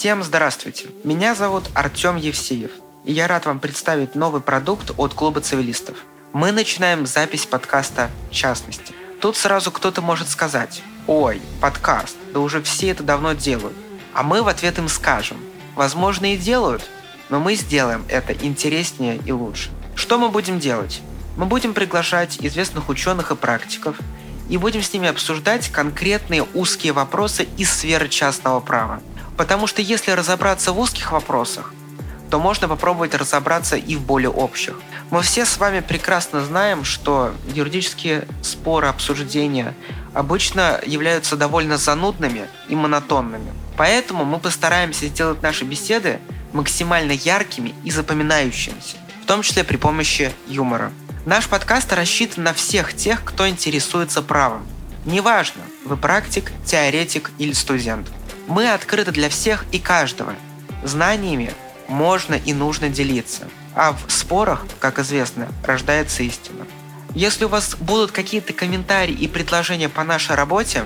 Всем здравствуйте. Меня зовут Артем Евсеев. И я рад вам представить новый продукт от Клуба цивилистов. Мы начинаем запись подкаста частности. Тут сразу кто-то может сказать, ой, подкаст, да уже все это давно делают. А мы в ответ им скажем, возможно и делают, но мы сделаем это интереснее и лучше. Что мы будем делать? Мы будем приглашать известных ученых и практиков и будем с ними обсуждать конкретные узкие вопросы из сферы частного права. Потому что если разобраться в узких вопросах, то можно попробовать разобраться и в более общих. Мы все с вами прекрасно знаем, что юридические споры, обсуждения обычно являются довольно занудными и монотонными. Поэтому мы постараемся сделать наши беседы максимально яркими и запоминающимися, в том числе при помощи юмора. Наш подкаст рассчитан на всех тех, кто интересуется правом. Неважно, вы практик, теоретик или студент. Мы открыты для всех и каждого. Знаниями можно и нужно делиться. А в спорах, как известно, рождается истина. Если у вас будут какие-то комментарии и предложения по нашей работе,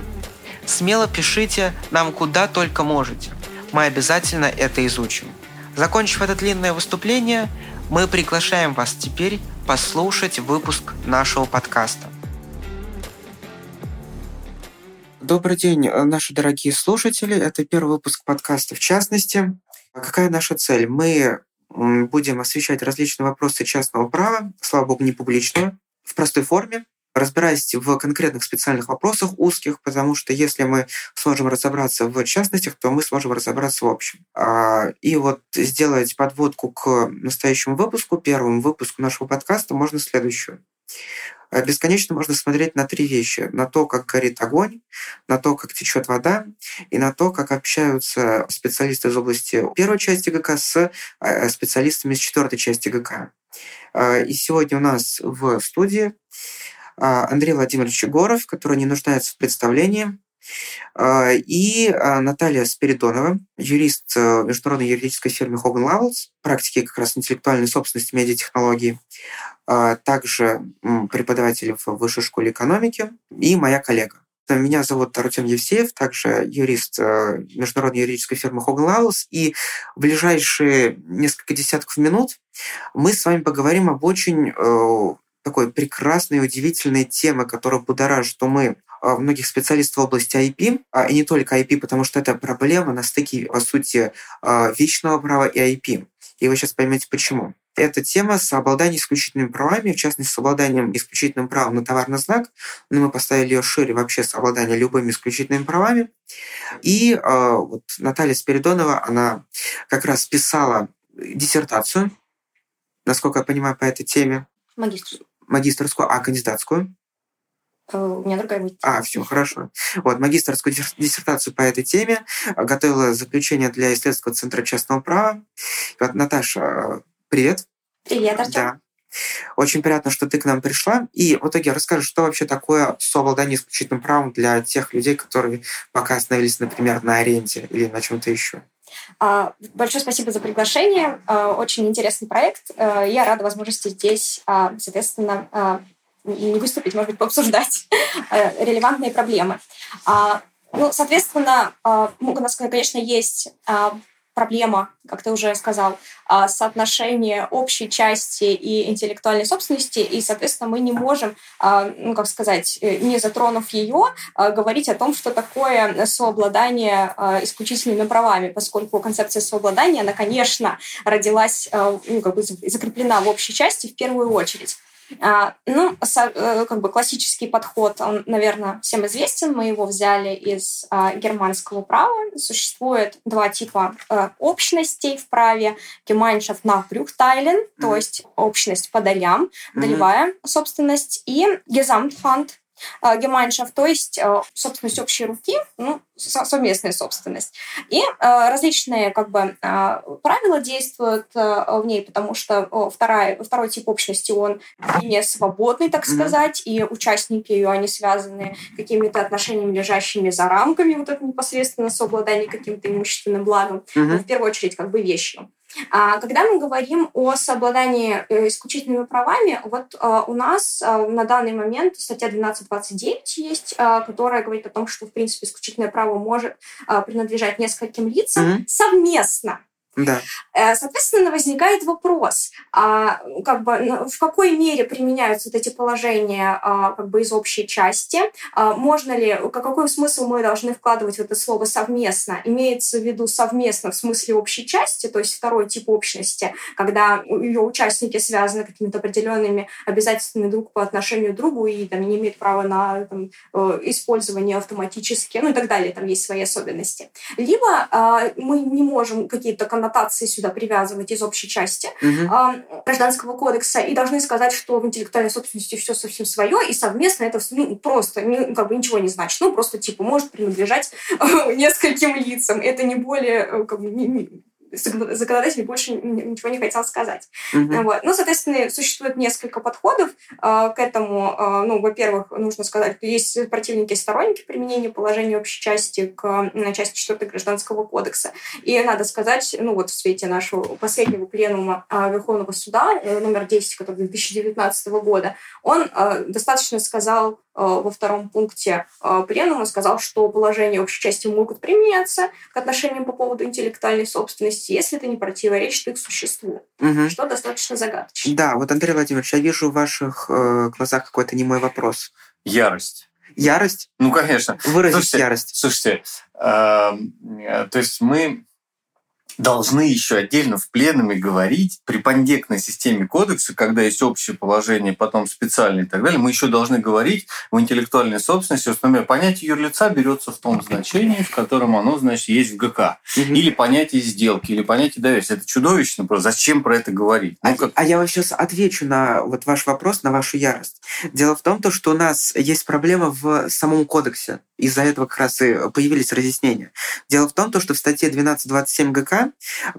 смело пишите нам куда только можете. Мы обязательно это изучим. Закончив это длинное выступление, мы приглашаем вас теперь послушать выпуск нашего подкаста. Добрый день, наши дорогие слушатели. Это первый выпуск подкаста в частности. Какая наша цель? Мы будем освещать различные вопросы частного права, слава богу, не публичную, в простой форме, разбираясь в конкретных специальных вопросах узких, потому что если мы сможем разобраться в частностях, то мы сможем разобраться в общем. А, и вот сделать подводку к настоящему выпуску, первому выпуску нашего подкаста, можно следующую. Э, бесконечно можно смотреть на три вещи. На то, как горит огонь, на то, как течет вода, и на то, как общаются специалисты из области первой части ГК с э, специалистами из четвертой части ГК. Э, и сегодня у нас в студии Андрей Владимирович Егоров, который не нуждается в представлении, и Наталья Спиридонова, юрист международной юридической фирмы Hogan Lovells, практики как раз интеллектуальной собственности медиатехнологии. А, также преподаватель в Высшей школе экономики и моя коллега. Меня зовут Артем Евсеев, также юрист э, международной юридической фирмы Hogan Lovells. И в ближайшие несколько десятков минут мы с вами поговорим об очень э, такой прекрасной и удивительной теме, которая будоражит умы э, многих специалистов в области IP, а и не только IP, потому что это проблема на стыке, по сути, вечного права и IP. И вы сейчас поймете, почему. Эта тема с обладанием исключительными правами, в частности, с обладанием исключительным правом на товарный знак, но мы поставили ее шире вообще с обладанием любыми исключительными правами. И э, вот Наталья Спиридонова, она как раз писала диссертацию, насколько я понимаю, по этой теме. Магистрскую. Магистрскую, а кандидатскую? Э, у меня другая будет. А, все, хорошо. Вот, магистрскую диссертацию по этой теме, готовила заключение для исследовательского центра частного права. Вот, Наташа, Привет. Привет, Артем. Да. Очень приятно, что ты к нам пришла. И в итоге расскажи, что вообще такое сообладание исключительным правом для тех людей, которые пока остановились, например, на аренде или на чем-то еще. А, большое спасибо за приглашение. А, очень интересный проект. А, я рада возможности здесь, соответственно, не выступить, может быть, пообсуждать релевантные проблемы. Ну, соответственно, у нас, конечно, есть проблема, как ты уже сказал, а, соотношение общей части и интеллектуальной собственности, и, соответственно, мы не можем, а, ну, как сказать, э, не затронув ее, а, говорить о том, что такое сообладание исключительными правами, поскольку концепция сообладания, она, конечно, родилась, ну, как бы закреплена в общей части в первую очередь. А, ну, э, как бы классический подход, он, наверное, всем известен. Мы его взяли из а, германского права. Существует два типа э, общностей в праве. Nach Brüchteilen, mm-hmm. то есть общность по долям, долевая собственность, и Gesamtpfand, Э, Gemeinschaft, то есть э, собственность общей руки, ну, совместная собственность. И э, различные как бы правила действуют в ней, потому что вторая, второй тип общности, он менее свободный, так сказать, mm-hmm. и участники ее, они связаны какими-то отношениями, лежащими за рамками вот это непосредственно совладания каким-то имущественным благом, mm-hmm. в первую очередь как бы вещью. А, когда мы говорим о сообладании э, исключительными правами, вот а, у нас а, на данный момент статья 1229 есть, которая говорит о том, что, в принципе, исключительное право может принадлежать нескольким лицам mm-hmm. совместно. Да. Э, соответственно, возникает вопрос, а, как бы, в какой мере применяются вот эти положения а, как бы из общей части? А, можно ли, какой смысл мы должны вкладывать в это слово «совместно»? Имеется в виду совместно в смысле общей части, то есть второй тип общности, когда ее участники связаны какими-то определенными обязательствами друг по отношению к другу и там, не имеют права на там, э, использование автоматически, ну и так далее, там есть свои особенности. Либо мы не можем какие-то коннотации сюда привязывать из общей части угу. Гражданского кодекса и должны сказать, что в интеллектуальной собственности все совсем свое, и совместно это ну, просто ну, как бы ничего не значит. Ну, просто типа может принадлежать нескольким лицам. Это не более э, как бы, не, законодатель больше ничего не хотел сказать. Mm-hmm. Вот. Ну, соответственно, существует несколько подходов э, к этому. Э, ну, во-первых, нужно сказать, что есть противники и сторонники применения положения общей части к э, части 4 Гражданского кодекса. И надо сказать, ну, вот в свете нашего последнего пленума э, Верховного суда, э, номер 10, который 2019 года, он э, достаточно сказал во втором пункте пленума сказал, что положения общей части могут применяться к отношениям по поводу интеллектуальной собственности, если это не противоречит их существу, угу. что достаточно загадочно. Да, вот, Андрей Владимирович, я вижу в ваших э, глазах какой-то немой вопрос. Ярость. Ярость? Ну, конечно. Выразить слушайте, ярость. Слушайте, э, то есть мы должны еще отдельно в пленуме говорить при пандектной системе кодекса, когда есть общее положение, потом специальное и так далее, мы еще должны говорить в интеллектуальной собственности, вот, например, понятие юрлица берется в том значении, в котором оно, значит, есть в ГК. Угу. Или понятие сделки, или понятие доверия. Это чудовищно просто. Зачем про это говорить? Ну, а, как... а я вам сейчас отвечу на вот ваш вопрос, на вашу ярость. Дело в том, то, что у нас есть проблема в самом кодексе. Из-за этого как раз и появились разъяснения. Дело в том, то, что в статье 12.27 ГК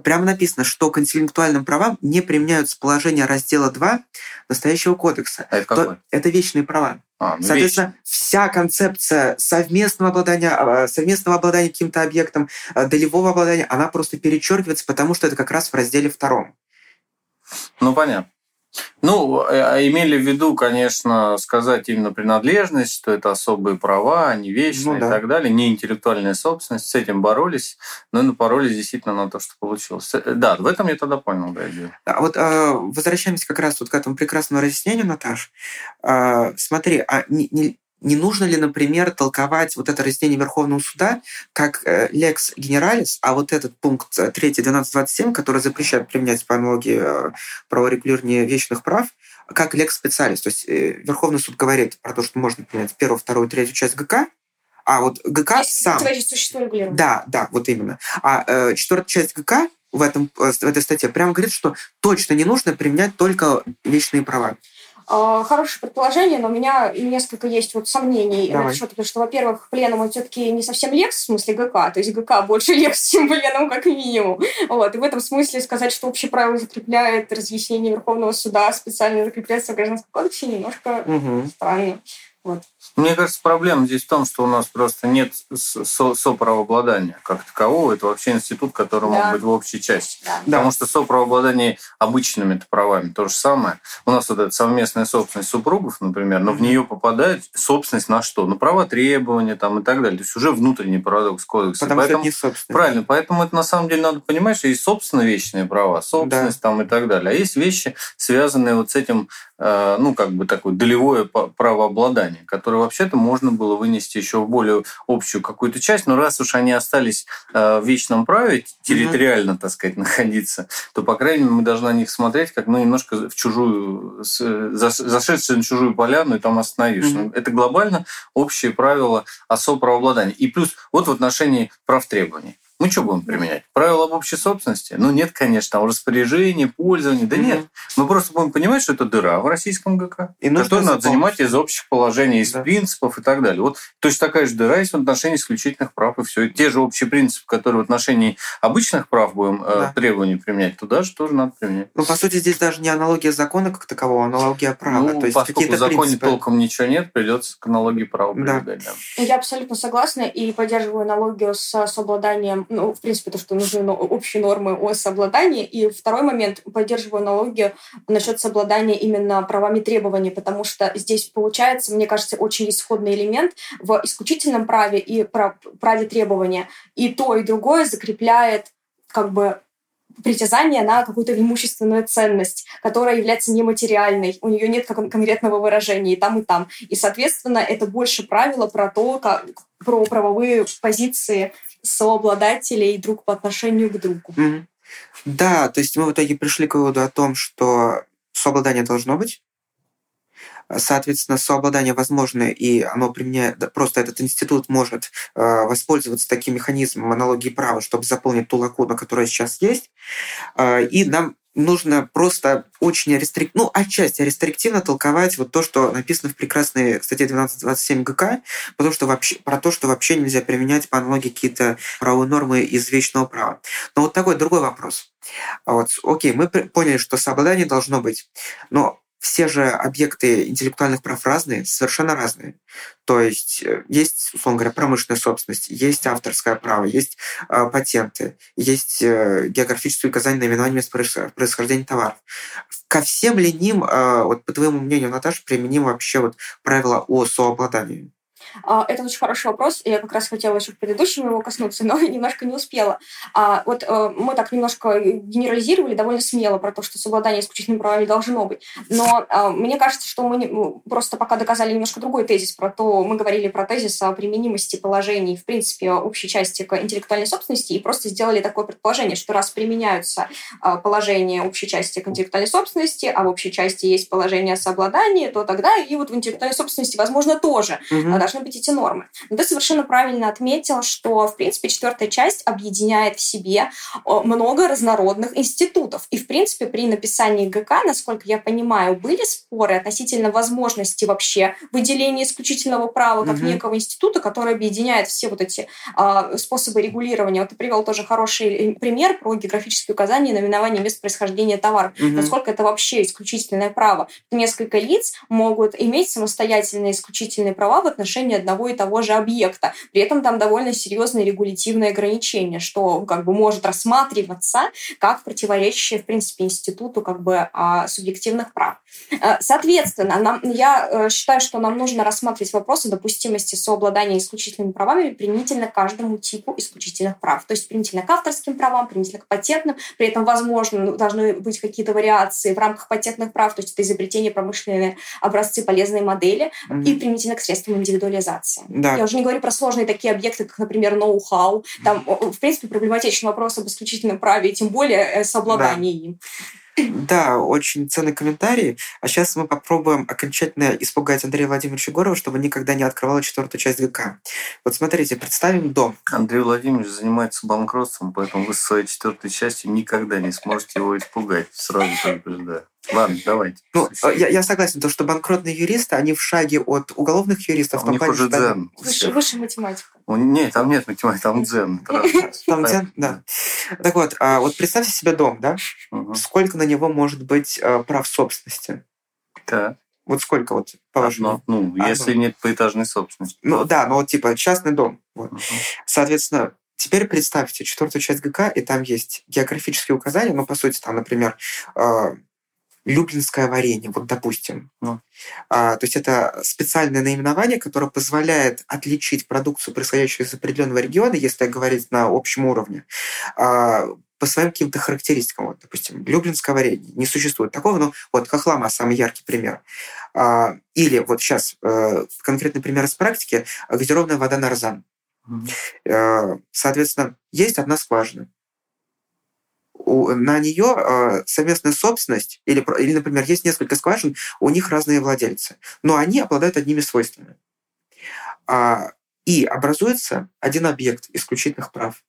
прямо написано, что к интеллектуальным правам не применяются положения раздела 2 настоящего кодекса. А это какой? Это вечные права. А, ну Соответственно, вечно. вся концепция совместного обладания, а, совместного обладания каким-то объектом, а, долевого обладания, она просто перечеркивается, потому что это как раз в разделе втором. Ну, понятно. Ну, э, а имели в виду, конечно, сказать именно принадлежность, что это особые права, они вечные ну, да. и так далее, не интеллектуальная собственность. С этим боролись, но напоролись действительно на то, что получилось. Э, да, в этом я тогда понял, да, идею. А вот э, возвращаемся как раз вот к этому прекрасному разъяснению, Наташ. Э, смотри, а не, не, не нужно ли, например, толковать вот это разделение Верховного суда как э, lex generalis, а вот этот пункт 3 12.27, который запрещает применять по аналогии э, праворегулирования вечных прав, как lex specialis. То есть э, Верховный суд говорит про то, что можно применять первую, вторую, третью часть ГК, а вот ГК Если сам... Да, да, вот именно. А э, четвертая часть ГК в, этом, в этой статье прямо говорит, что точно не нужно применять только вечные права. А, хорошее предположение, но у меня несколько есть вот сомнений Давай. насчет, потому что, во-первых, пленум он все-таки не совсем лекс, в смысле ГК, то есть ГК больше лекс, чем пленум, как минимум. Вот. И в этом смысле сказать, что общее правило закрепляет разъяснение Верховного суда, специально закрепляется в Гражданском кодексе, немножко угу. странно. Вот. Мне кажется, проблема здесь в том, что у нас просто нет со соправообладания как такового. Это вообще институт, который да. мог быть в общей части. Да. Потому что соправообладание обычными правами то же самое. У нас вот эта совместная собственность супругов, например, но в нее попадает собственность на что? На права требования там, и так далее. То есть уже внутренний парадокс кодекса. Потому поэтому, что это не собственность. Правильно. Поэтому это на самом деле надо понимать, что есть собственно вечные права, собственность да. там и так далее. А есть вещи, связанные вот с этим, э, ну, как бы такое долевое правообладание, которое вообще-то можно было вынести еще в более общую какую-то часть, но раз уж они остались э, в вечном праве, территориально, mm-hmm. так сказать, находиться, то, по крайней мере, мы должны на них смотреть как, ну, немножко в чужую, зашедшие на чужую поляну и там остановишься. Mm-hmm. Это глобально общие правила особого правообладания. И плюс вот в отношении прав требований. Мы что будем применять? Правила об общей собственности? Ну, нет, конечно. Там распоряжение, пользование. Да mm-hmm. нет. Мы просто будем понимать, что это дыра в российском ГК, и которую надо занимать из общих положений, из да. принципов и так далее. Вот точно такая же дыра есть в отношении исключительных прав и все. И те же общие принципы, которые в отношении обычных прав будем э, да. э, требований применять, туда же тоже надо применять. Ну, по сути, здесь даже не аналогия закона как такового, а аналогия права. Ну, То есть поскольку в законе принципы... толком ничего нет, придется к аналогии права да. прибегать. Да. Я абсолютно согласна и поддерживаю аналогию с соблюданием ну, в принципе, то, что нужны общие нормы о сообладании. И второй момент, поддерживаю аналогию насчет сообладания именно правами требования, потому что здесь получается, мне кажется, очень исходный элемент в исключительном праве и праве требования. И то, и другое закрепляет как бы притязание на какую-то имущественную ценность, которая является нематериальной, у нее нет конкретного выражения и там, и там. И, соответственно, это больше правило про то, как, про правовые позиции сообладателей друг по отношению к другу. Mm-hmm. Да, то есть мы в итоге пришли к выводу о том, что сообладание должно быть, Соответственно, сообладание возможно, и оно применяет, просто этот институт может э, воспользоваться таким механизмом аналогии права, чтобы заполнить ту лакуну, которая сейчас есть. Э, и нам нужно просто очень рестриктивно, ну, отчасти рестриктивно толковать вот то, что написано в прекрасной статье 1227 ГК, потому что вообще, про то, что вообще нельзя применять по аналогии какие-то правовые нормы из вечного права. Но вот такой другой вопрос. Вот, окей, мы поняли, что сообладание должно быть, но все же объекты интеллектуальных прав разные, совершенно разные. То есть э, есть, условно говоря, промышленная собственность, есть авторское право, есть э, патенты, есть э, географические указания наименования происхождения товаров. Ко всем ли ним, э, вот по твоему мнению, Наташа, применим вообще вот правила о сообладании? А, это очень хороший вопрос. Я как раз хотела еще в предыдущем его коснуться, но немножко не успела. А вот э, мы так немножко генерализировали довольно смело про то, что совладание исключительными правами должно быть. Но а, мне кажется, что мы ну, просто пока доказали немножко другой тезис про то, мы говорили про тезис о применимости положений, в принципе, общей части к интеллектуальной собственности и просто сделали такое предположение, что раз применяются положения общей части к интеллектуальной собственности, а в общей части есть положение о сообладании, то тогда и вот в интеллектуальной собственности, возможно, тоже угу. должны быть эти нормы. Но ты совершенно правильно отметил, что, в принципе, четвертая часть объединяет в себе много разнородных институтов. И, в принципе, при написании ГК, насколько я понимаю, были споры относительно возможности вообще выделения исключительного права как угу. некого института, который объединяет все вот эти э, способы регулирования. Вот ты привел тоже хороший пример про географические указания и наименование мест происхождения товаров. Угу. Насколько это вообще исключительное право. Несколько лиц могут иметь самостоятельные исключительные права в отношении отношении одного и того же объекта. При этом там довольно серьезные регулятивные ограничения, что как бы может рассматриваться как противоречащее, в принципе, институту как бы а, субъективных прав. Э, соответственно, нам, я э, считаю, что нам нужно рассматривать вопросы допустимости сообладания исключительными правами применительно к каждому типу исключительных прав. То есть применительно к авторским правам, применительно к патентным. При этом, возможно, должны быть какие-то вариации в рамках патентных прав, то есть это изобретение промышленные образцы полезной модели mm-hmm. и применительно к средствам индивидуализации реализации. Да. Я уже не говорю про сложные такие объекты, как, например, ноу-хау. Там, в принципе, проблематичный вопрос об исключительном праве, и тем более э, совладании да. им. Да, очень ценный комментарий. А сейчас мы попробуем окончательно испугать Андрея Владимировича Егорова, чтобы никогда не открывала четвертую часть ГК. Вот смотрите, представим дом. Андрей Владимирович занимается банкротством, поэтому вы со своей четвертой частью никогда не сможете его испугать. Сразу предупреждаю. Ладно, давайте. Ну, я, я согласен, то, что банкротные юристы, они в шаге от уголовных юристов. А у них плане, уже дзен. Выше, выше математика. Нет, там нет математики, там дзен. Там дзен, да. Так вот, а вот представьте себе дом, да? Сколько на него может быть а, прав собственности? Да. Вот сколько вот, по-вашему? Ну, если нет поэтажной собственности. Ну, да, ну вот типа частный дом. Соответственно, Теперь представьте четвертую часть ГК, и там есть географические указания, ну, по сути, там, например, люблинское варенье, вот допустим. Ну. А, то есть это специальное наименование, которое позволяет отличить продукцию, происходящую из определенного региона, если говорить на общем уровне, а, по своим каким-то характеристикам. Вот, допустим, люблинское варенье. Не существует такого, но вот хохлама самый яркий пример. А, или вот сейчас э, конкретный пример из практики – газированная вода нарзан. Mm-hmm. Соответственно, есть одна скважина на нее а, совместная собственность, или, или, например, есть несколько скважин, у них разные владельцы, но они обладают одними свойствами. А, и образуется один объект исключительных прав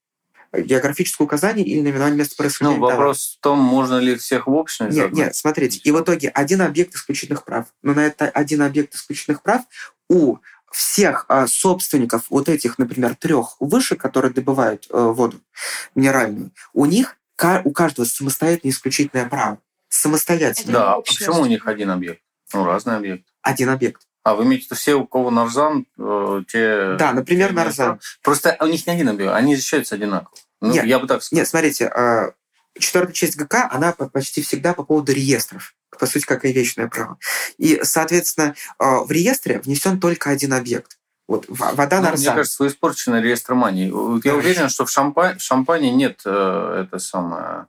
географическое указание или наименование места происхождения. Ну, вопрос в том, можно ли всех в общность Нет, нет, смотрите. И в итоге один объект исключительных прав. Но на это один объект исключительных прав у всех а, собственников вот этих, например, трех выше, которые добывают э, воду минеральную, у них у каждого самостоятельное исключительное право. Самостоятельно. Да, а почему у них один объект? Ну, разный объект. Один объект. А вы имеете в виду все, у кого нарзан, э, те... Да, например, нарзан. Просто у них не один объект, они защищаются одинаково. Ну, нет, я бы так сказал. Нет, смотрите, а, четвертая часть ГК, она почти всегда по поводу реестров по сути, как и вечное право. И, соответственно, а, в реестре внесен только один объект. Вот вода ну, Мне кажется, вы испорчены реестр мании. Я уверен, что в, шампа... в шампане нет э, это самое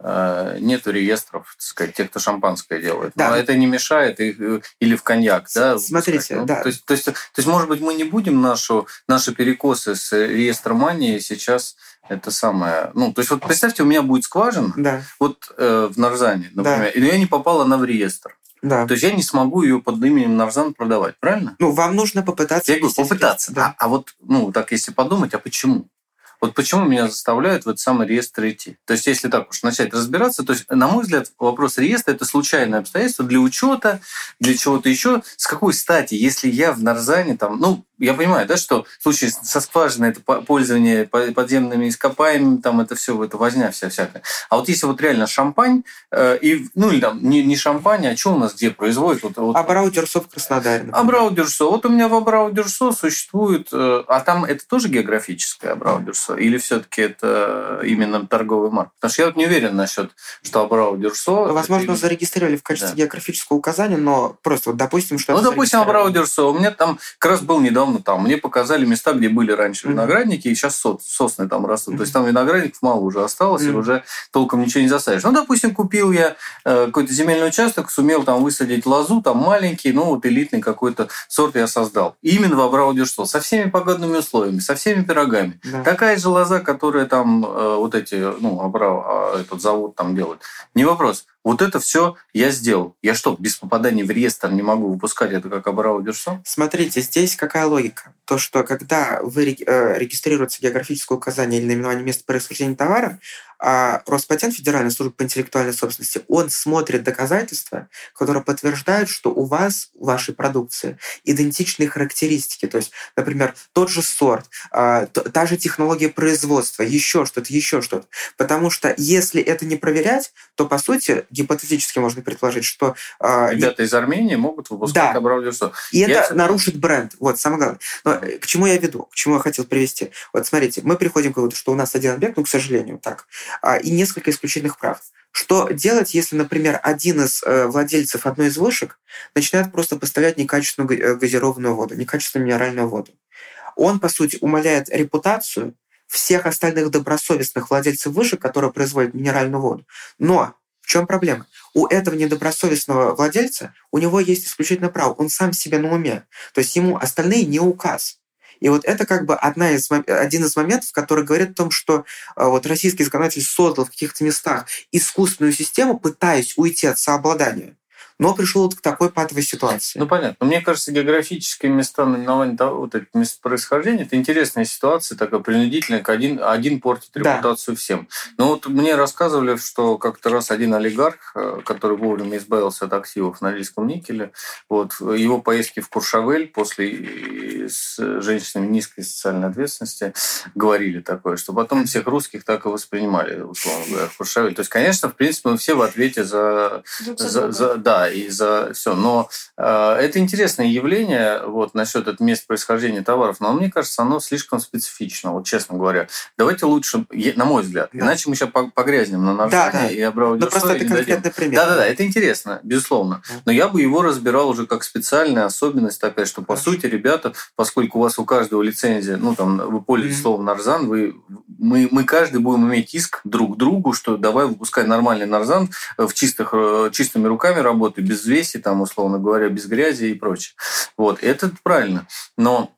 э, нету реестров, так сказать, тех, кто шампанское делает. Да. Но это не мешает их, э, или в коньяк, да? Смотрите, ну, да. То есть, то, есть, то есть, может быть, мы не будем нашу, наши перекосы с реестра мании сейчас это самое... Ну, то есть вот представьте, у меня будет скважина, да. вот э, в Нарзане, например, да. и я не попала на в реестр. Да. То есть я не смогу ее под именем Нарзан продавать, правильно? Ну, вам нужно попытаться. Я говорю, попытаться. Да. А, а вот, ну, так если подумать, а почему? Вот почему меня заставляют в этот самый реестр идти? То есть, если так уж начать разбираться, то есть, на мой взгляд, вопрос реестра – это случайное обстоятельство для учета, для чего-то еще. С какой стати, если я в Нарзане, там, ну, я понимаю, да, что в случае со скважиной это пользование подземными ископаемыми, там это все, это возня вся всякая. А вот если вот реально шампань, э, и, ну или там не, не шампань, а что у нас где производят? Вот, вот... Абрау Дюрсо в Краснодаре. Например. Абрау Дюрсо. Вот у меня в Абрау Дюрсо существует, э, а там это тоже географическое Абрау Дюрсо? Или все-таки это именно торговый марк? Потому что я вот не уверен насчет, что Абрау Дюрсо... Возможно, это... зарегистрировали в качестве да. географического указания, но просто вот допустим, что... Ну, допустим, Абрау Дюрсо. У меня там как раз был недавно там мне показали места, где были раньше виноградники, и сейчас сосны там растут. То есть там виноградников мало уже осталось, и уже толком ничего не засадишь. Ну, допустим, купил я э, какой-то земельный участок, сумел там высадить лозу, там маленький, ну, вот элитный какой-то сорт я создал. именно в Абрау-Дюрсо, со всеми погодными условиями, со всеми пирогами. Да. Такая же лоза, которая там э, вот эти, ну, Абрау, а, этот завод там делает. Не вопрос. Вот это все я сделал. Я что, без попадания в реестр не могу выпускать это как Абрау Дюрсо? Смотрите, здесь какая логика? То, что когда вы э, регистрируется географическое указание или наименование места происхождения товара, а Роспатент, Федеральная служба по интеллектуальной собственности, он смотрит доказательства, которые подтверждают, что у вас, у вашей продукции, идентичные характеристики. То есть, например, тот же сорт, а, та же технология производства, еще что-то, еще что-то. Потому что если это не проверять, то, по сути, гипотетически можно предположить, что... А, Ребята из Армении могут выпускать да. Абрау-Дюрсо. И я это нарушит бренд. Вот, самое главное. Но э, к чему я веду? К чему я хотел привести? Вот смотрите, мы приходим к выводу, что у нас один объект, ну, к сожалению, так, а, и несколько исключительных прав. Что делать, если, например, один из э, владельцев одной из вышек начинает просто поставлять некачественную э, газированную воду, некачественную минеральную воду? Он, по сути, умаляет репутацию всех остальных добросовестных владельцев вышек, которые производят минеральную воду. Но в чем проблема? У этого недобросовестного владельца у него есть исключительное право. Он сам себе на уме. То есть ему остальные не указ. И вот это как бы одна из, один из моментов, который говорит о том, что а, вот российский законодатель создал в каких-то местах искусственную систему, пытаясь уйти от сообладания но пришел вот к такой патовой ситуации. Ну, понятно. Мне кажется, географические места наименования того, вот этих мест происхождения, это интересная ситуация, такая принудительная, один, один портит репутацию да. всем. Но вот мне рассказывали, что как-то раз один олигарх, э, который вовремя избавился от активов на Норильском никеле, вот, его поездки в Куршавель после с женщинами низкой социальной ответственности говорили такое, что потом всех русских так и воспринимали, условно говоря, в Куршавель. То есть, конечно, в принципе, мы все в ответе за, за, за да, и за все. Но э, это интересное явление вот насчет этого мест происхождения товаров, но мне кажется, оно слишком специфично, вот честно говоря. Давайте лучше, на мой взгляд, да. иначе мы сейчас погрязнем на нарушение да, да. и обрабатываем. Ну просто это конкретный пример. Да-да-да, это интересно, безусловно. Да. Но я бы его разбирал уже как специальная особенность такая, что по Хорошо. сути, ребята, поскольку у вас у каждого лицензия, ну там вы пользуетесь mm-hmm. словом нарзан, вы, мы, мы каждый будем иметь иск друг к другу, что давай выпускай нормальный нарзан в чистых, э, чистыми руками работы без взвеси, там, условно говоря, без грязи и прочее. Вот, это правильно. Но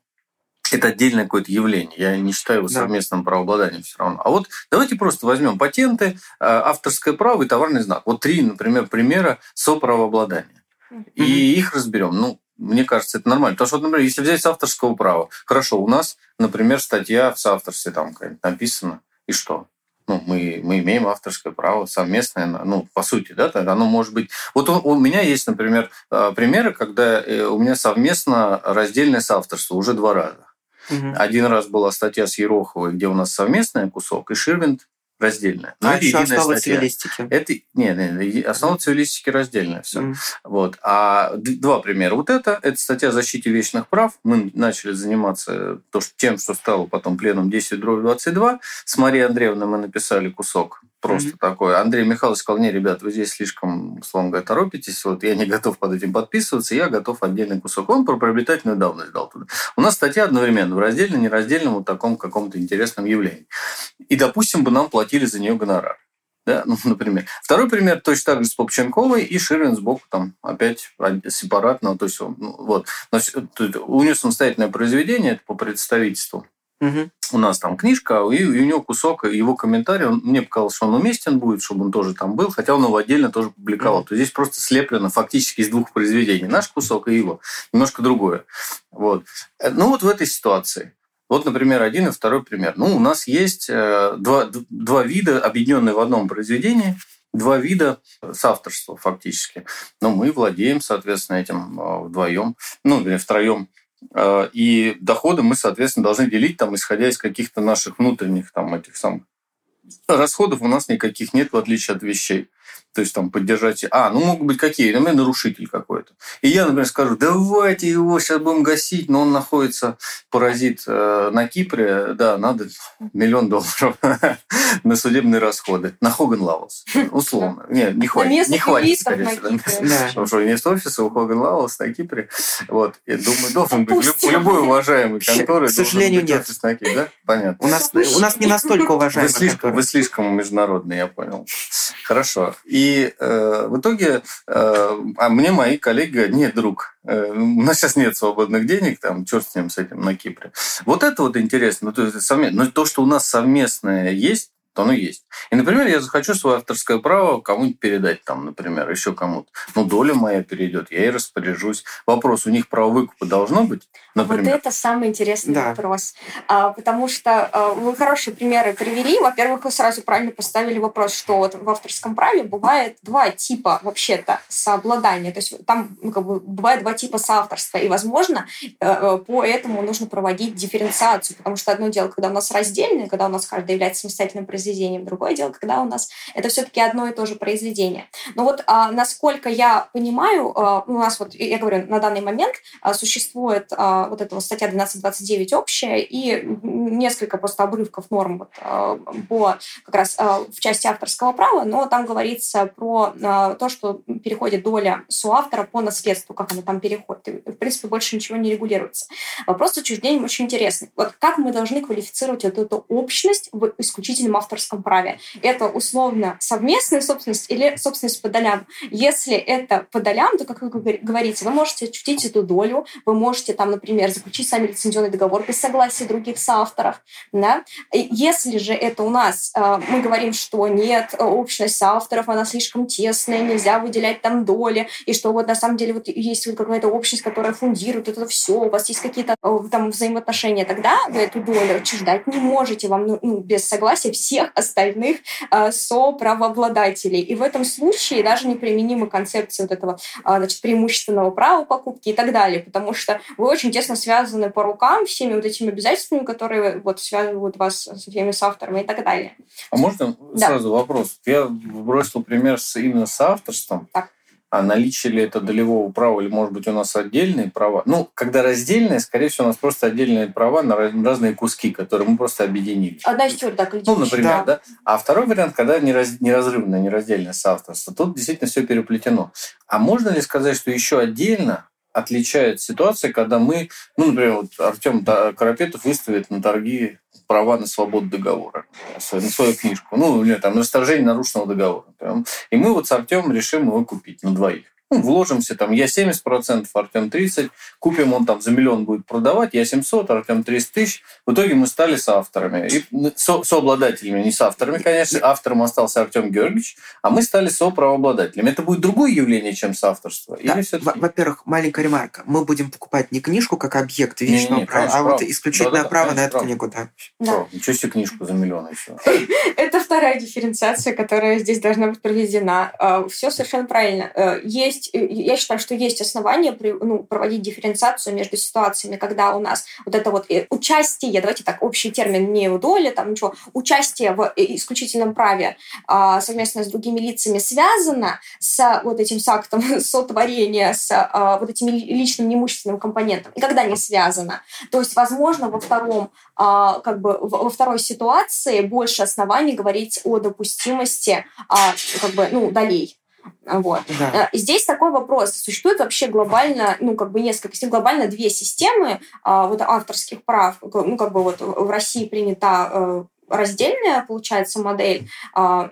это отдельное какое-то явление. Я не считаю его совместным правообладанием все равно. А вот давайте просто возьмем патенты, а, авторское право и товарный знак. Вот три, например, примера соправообладания. Mm-hmm. И их разберем. Ну, мне кажется, это нормально. Потому что, вот, например, если взять с авторского права, хорошо, у нас, например, статья в соавторстве там написана, и что? ну, мы, мы имеем авторское право совместное, ну, по сути, да, тогда оно может быть... Вот у, у меня есть, например, э, примеры, когда э, у меня совместно раздельное соавторство уже два раза. Угу. Один раз была статья с Ероховой, где у нас совместный кусок, и Ширвинд раздельная. Но а это еще основа статья. цивилистики. Это, не, не, основа цивилистики раздельная. Все. Mm. Вот. А два примера. Вот это, это статья о защите вечных прав. Мы начали заниматься то, что, тем, что стало потом пленом 10 22. С Марией Андреевной мы написали кусок просто mm-hmm. такое. Андрей Михайлович сказал, не, ребят, вы здесь слишком, условно говоря, торопитесь, вот я не готов под этим подписываться, я готов отдельный кусок. Он про приобретательную давность дал туда. У нас статья одновременно в раздельном, нераздельном, вот таком каком-то интересном явлении. И, допустим, бы нам платили за нее гонорар. Да, ну, например. Второй пример точно так же с Попченковой и Ширин сбоку там опять сепаратно. То есть, ну, вот. Но у нее самостоятельное произведение это по представительству Угу. У нас там книжка, и, у него кусок его комментарий, он, мне показалось, что он уместен будет, чтобы он тоже там был, хотя он его отдельно тоже публиковал. Угу. То есть здесь просто слеплено фактически из двух произведений. Наш кусок и его. Немножко другое. Вот. Э, ну вот в этой ситуации. Вот, например, один и второй пример. Ну, у нас есть э, два, два вида, объединенные в одном произведении, два вида соавторства фактически. Но мы владеем, соответственно, этим э, вдвоем, ну, или втроем. Э, и доходы мы, соответственно, должны делить, там, исходя из каких-то наших внутренних там, этих самых расходов. У нас никаких нет, в отличие от вещей то есть там поддержать... А, ну могут быть какие? Например, нарушитель какой-то. И я, например, скажу, давайте его сейчас будем гасить, но он находится, паразит, э, на Кипре, да, надо миллион долларов на судебные расходы. На Хоган Лаус, условно. Нет, не хватит. Не хватит, скорее всего. Потому что есть офиса у Хоган Лаус на Кипре. Вот, я думаю, должен быть любой уважаемый конторы. К сожалению, нет. Да? Понятно. У нас, у нас не настолько уважаемый. Вы слишком, вы слишком международный, я понял. Хорошо. И э, в итоге э, а мне мои коллеги говорят, нет, друг, э, у нас сейчас нет свободных денег, там, черт с ним, с этим на Кипре. Вот это вот интересно. Ну, то, есть, совместно. Но то, что у нас совместное есть, то оно есть. И, например, я захочу свое авторское право кому-нибудь передать, там, например, еще кому-то. Ну, доля моя перейдет, я и распоряжусь. Вопрос, у них право выкупа должно быть? Например. Вот это самый интересный да. вопрос. А, потому что а, вы хорошие примеры привели. Во-первых, вы сразу правильно поставили вопрос, что вот в авторском праве бывает два типа вообще-то сообладания. То есть там ну, как бы, бывает два типа соавторства. И, возможно, э, э, по этому нужно проводить дифференциацию. Потому что одно дело, когда у нас раздельное, когда у нас каждый является самостоятельным производителем, произведением. Другое дело, когда у нас это все-таки одно и то же произведение. Но вот а, насколько я понимаю, а, у нас вот, я говорю, на данный момент а, существует а, вот эта вот статья 1229 общая и несколько просто обрывков норм вот, а, по как раз а, в части авторского права, но там говорится про а, то, что переходит доля соавтора по наследству, как она там переходит. И, в принципе, больше ничего не регулируется. Вопрос с отчуждением очень интересный. Вот как мы должны квалифицировать вот эту общность в исключительном авторском авторском праве. Это условно совместная собственность или собственность по долям. Если это по долям, то, как вы говорите, вы можете чутить эту долю, вы можете там, например, заключить сами лицензионный договор без согласия других соавторов. Да? Если же это у нас, э, мы говорим, что нет, общность соавторов, она слишком тесная, нельзя выделять там доли, и что вот на самом деле вот есть вот какая-то общность, которая фундирует это все, у вас есть какие-то э, там взаимоотношения, тогда вы эту долю отчуждать не можете, вам ну, ну без согласия всех всех остальных э, соправообладателей. И в этом случае даже неприменимы концепции вот этого э, значит, преимущественного права покупки и так далее, потому что вы очень тесно связаны по рукам всеми вот этими обязательствами, которые вот связывают вас со всеми с авторами и так далее. А можно да. сразу вопрос? Я бросил пример с, именно с авторством. Так а наличие ли это долевого права, или, может быть, у нас отдельные права. Ну, когда раздельные, скорее всего, у нас просто отдельные права на разные куски, которые мы просто объединили. Одна четвертая Ну, например, да. да. А второй вариант, когда нераз... неразрывное, нераздельное соавторство. Тут действительно все переплетено. А можно ли сказать, что еще отдельно отличает ситуация, когда мы, ну, например, вот Артем Карапетов выставит на торги права на свободу договора, на свою книжку, ну, или там, на расторжение нарушенного договора. И мы вот с Артемом решим его купить на двоих ну, вложимся, там, я 70%, Артем 30%, купим, он там за миллион будет продавать, я 700, Артем 300 тысяч. В итоге мы стали соавторами. И со, сообладателями, не соавторами, конечно, автором остался Артем Георгиевич, а мы стали соправообладателями. Это будет другое явление, чем соавторство? Да. Во-первых, маленькая ремарка. Мы будем покупать не книжку как объект вечного не, не, права, а вот исключительное да, да, право на эту право. книгу. Да. Да. Ничего себе книжку за миллион еще. Это вторая дифференциация, которая здесь должна быть проведена. А, Все совершенно правильно. Э, есть есть, э, я считаю, что есть основания ну, проводить дифференциацию между ситуациями, когда у нас вот это вот э, участие, давайте так, общий термин, не доля, там ничего, участие в исключительном праве а, совместно с другими лицами связано с вот этим с актом сотворения, с а, вот этим личным неимущественным компонентом, и когда не связано. То есть, возможно, во втором, а, как бы, во второй ситуации больше оснований говорить о допустимости как бы, ну, долей. Вот. Да. Э, здесь такой вопрос. Существует вообще глобально, ну, как бы несколько, глобально две системы а, вот авторских прав. Ну, как бы вот в России принята э, раздельная, получается, модель, а,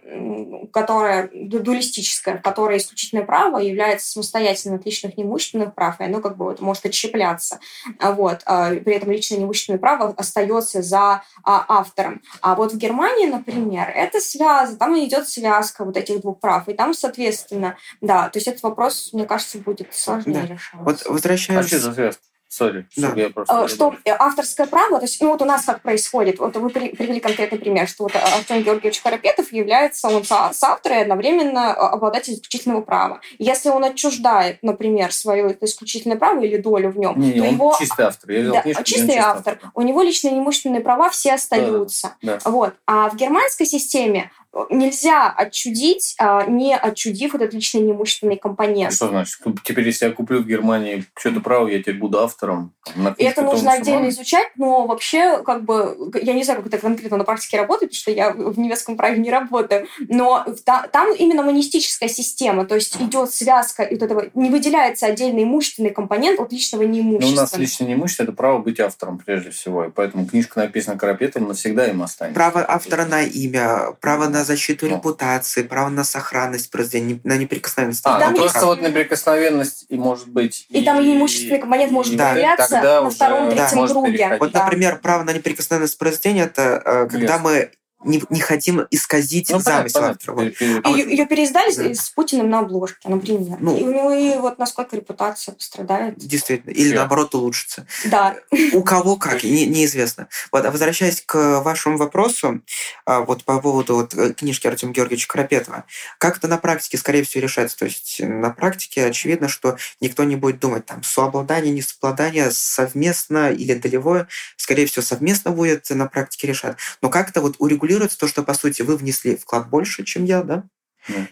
которая дуалистическая, в которой исключительное право является самостоятельным от личных неимущественных прав, и оно как бы вот может отщепляться. Вот. А, при этом личное неимущественное право остается за а, автором. А вот в Германии, например, это связано, там идет связка вот этих двух прав, и там, соответственно, да, то есть этот вопрос, мне кажется, будет сложнее да. решаться. Вот возвращаясь... А что за связка? Сори, да. я просто... Что авторское право, то есть, ну вот у нас как происходит, вот вы привели конкретный пример, что вот Артем Георгиевич Карапетов является, он соавтор и одновременно обладатель исключительного права. Если он отчуждает, например, свое исключительное право или долю в нем, не, то он его... чистый автор. Я да, книжку, чистый автор. автор. У него личные неимущественные права все остаются. Да, да. Вот. А в германской системе нельзя отчудить, а, не отчудив этот личный неимущественный компонент. Что значит? Теперь, если я куплю в Германии что-то право, я теперь буду автором? Это нужно отдельно изучать, но вообще, как бы, я не знаю, как это конкретно на практике работает, потому что я в немецком праве не работаю, но там именно монистическая система, то есть идет связка и вот этого, не выделяется отдельный имущественный компонент от личного неимущества. Но у нас личное неимущество – это право быть автором прежде всего, и поэтому книжка написана Карапетом, навсегда им останется. Право автора на имя, право на на защиту ну. репутации, право на сохранность произведения, на неприкосновенность. А, там ну, просто вот неприкосновенность и может быть... И, и там и имущественный компонент может да. появляться на втором, третьем да. круге. Вот, да. например, право на неприкосновенность произведения, это э, когда yes. мы не, не хотим исказить ну, замысел автора. А ее, вот, ее переиздали да. с Путиным на обложке, например. Ну, и, ну и вот насколько репутация пострадает. Действительно. Или Все. наоборот улучшится. Да. У кого как, не, неизвестно. Вот, а возвращаясь к вашему вопросу, а, вот по поводу вот, э, книжки Артема Георгиевича Карапетова, как это на практике, скорее всего, решается? То есть на практике очевидно, что никто не будет думать, там, сообладание, несообладание, совместно или долевое, скорее всего, совместно будет на практике решать. Но как-то вот урегулировать регулируется то, что, по сути, вы внесли вклад больше, чем я, да? Mm.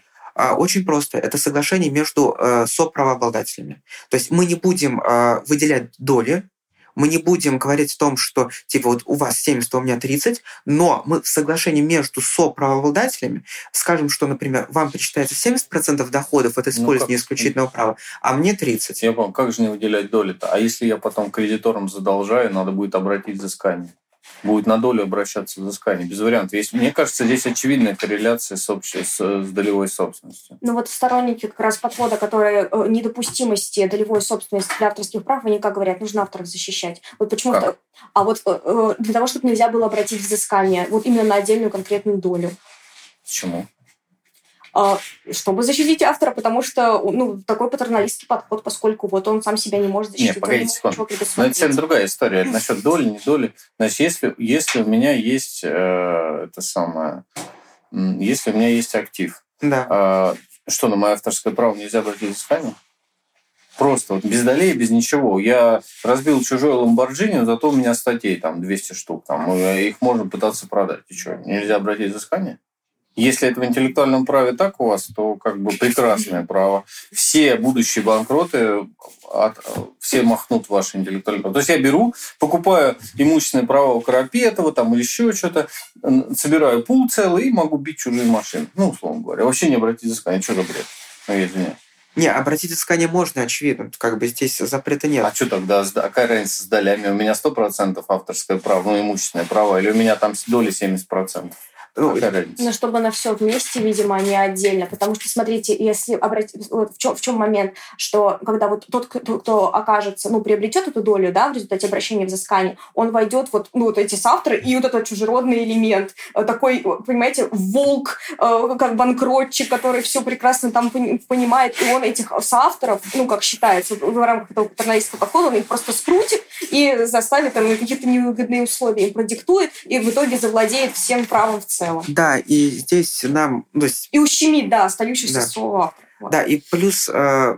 Очень просто. Это соглашение между э, соправообладателями. То есть мы не будем э, выделять доли, мы не будем говорить о том, что типа вот у вас 70, а у меня 30, но мы в соглашении между соправообладателями скажем, что, например, вам причитается 70% доходов от использования ну, исключительного права, а мне 30. Я понял, как же не выделять доли-то? А если я потом кредиторам задолжаю, надо будет обратить взыскание? Будет на долю обращаться взыскание. Без вариантов. Есть, мне кажется, здесь очевидная корреляция с, общей, с, с долевой собственностью. Ну вот сторонники как раз подхода, которые э, недопустимости долевой собственности для авторских прав, они как говорят, нужно авторов защищать. Вот почему-то... А вот э, э, для того, чтобы нельзя было обратить взыскание вот именно на отдельную конкретную долю. Почему? А, чтобы защитить автора, потому что ну, такой патерналистский подход, поскольку вот он сам себя не может защитить. Нет, погодите секунду. Но ну, это совсем другая история. Насчет доли, не доли. Значит, если, если у меня есть э, это самое, если у меня есть актив, да. э, что, на мое авторское право нельзя обратить взыскание? Просто вот без долей, без ничего. Я разбил чужой ламборджини, зато у меня статей там 200 штук. Там, их можно пытаться продать. И что, нельзя обратить взыскание? Если это в интеллектуальном праве так у вас, то как бы прекрасное право. Все будущие банкроты, от, все махнут ваше интеллектуальное право. То есть я беру, покупаю имущественное право у Карапетова там, или еще что-то, собираю пул целый и могу бить чужие машины. Ну, условно говоря. Вообще не обратить взыскание. Что за бред? Ну, извиняюсь. Не, обратить взыскание можно, очевидно. Как бы здесь запрета нет. А что тогда? А какая разница с долями? У меня 100% авторское право, ну, имущественное право, или у меня там доли 70%? Ну, Но чтобы на все вместе, видимо, а не отдельно. Потому что, смотрите, если обратить... Вот в чем, в чем момент, что когда вот тот, кто, кто окажется, ну, приобретет эту долю, да, в результате обращения взыскания, он войдет вот, ну, вот эти соавторы и вот этот чужеродный элемент. Э, такой, понимаете, волк, э, как банкротчик, который все прекрасно там понимает, и он этих соавторов, ну, как считается, в рамках этого патерналистского подхода, он их просто скрутит и заставит там какие-то невыгодные условия им продиктует, и в итоге завладеет всем правом в целом целом. Да, и здесь нам... То есть... И ущемить, да, остающихся да. слова. Вот. Да, и плюс э,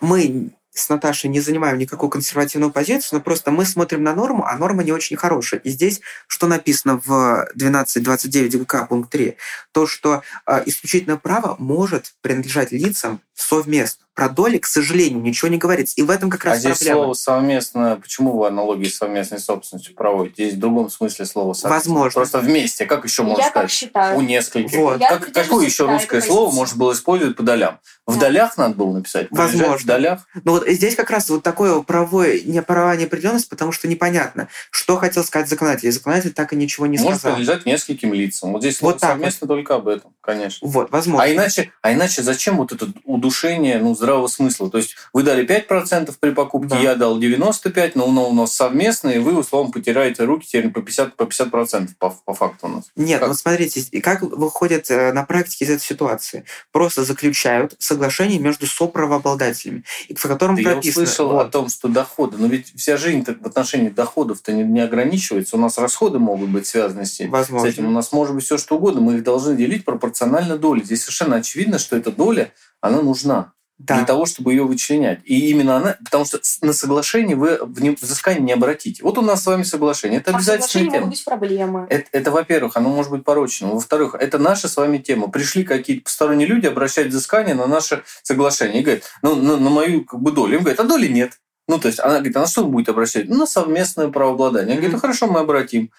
мы с Наташей не занимаем никакую консервативную позицию, но просто мы смотрим на норму, а норма не очень хорошая. И здесь, что написано в 12.29 ГК пункт 3, то, что э, исключительное право может принадлежать лицам совместно. Про доли, к сожалению, ничего не говорится. И в этом как раз а здесь проблема. слово совместно, почему вы аналогии с совместной собственностью проводите? Здесь в другом смысле слово совместно. Возможно. Просто вместе. Как еще можно Я сказать? так считаю. У нескольких. Вот. Я Как, какое еще русское слово можно было использовать по долям? В Да. долях надо было написать? Возможно. В долях? Ну вот здесь как раз вот такое правовое не права неопределенность, потому что непонятно, что хотел сказать законодатель. И законодатель так и ничего не Может сказал. принадлежать нескольким лицам. Вот здесь слово Вот так совместно только об этом, конечно. Вот, возможно. А иначе, а иначе зачем вот это удушение ну, здравого смысла? То есть вы дали 5% при покупке, Да. я дал 95%, но, но у нас совместно, и вы, условно, потеряете руки теперь по 50%, по 50% по, по факту у нас. Нет, Как? вот смотрите, и как выходит э, на практике из этой ситуации? Просто заключают соглашение между соправообладателями, в котором Да я прописано... услышал вот, о том, что доходы, но ведь вся жизнь в отношении доходов-то не, не ограничивается. У нас расходы могут быть связаны с, этим. возможно. с этим. У нас может быть все что угодно. Мы их должны делить пропорционально доле. Здесь совершенно очевидно, что эта доля, она нужна. Да. для того, чтобы ее вычленять. И именно она, потому что на соглашение вы взыскание не обратите. Вот у нас с вами соглашение. Это А соглашении тема. могут быть проблемы. Это, это, во-первых, оно может быть порочным. Во-вторых, это наша с вами тема. Пришли какие-то посторонние люди обращать взыскание на наше соглашение. И говорят, ну, на, на мою как бы долю. Им говорят, а доли нет. Ну, то есть она говорит, а на что вы будете обращать? Ну, на совместное правообладание. Они говорят, ну, хорошо, мы обратим.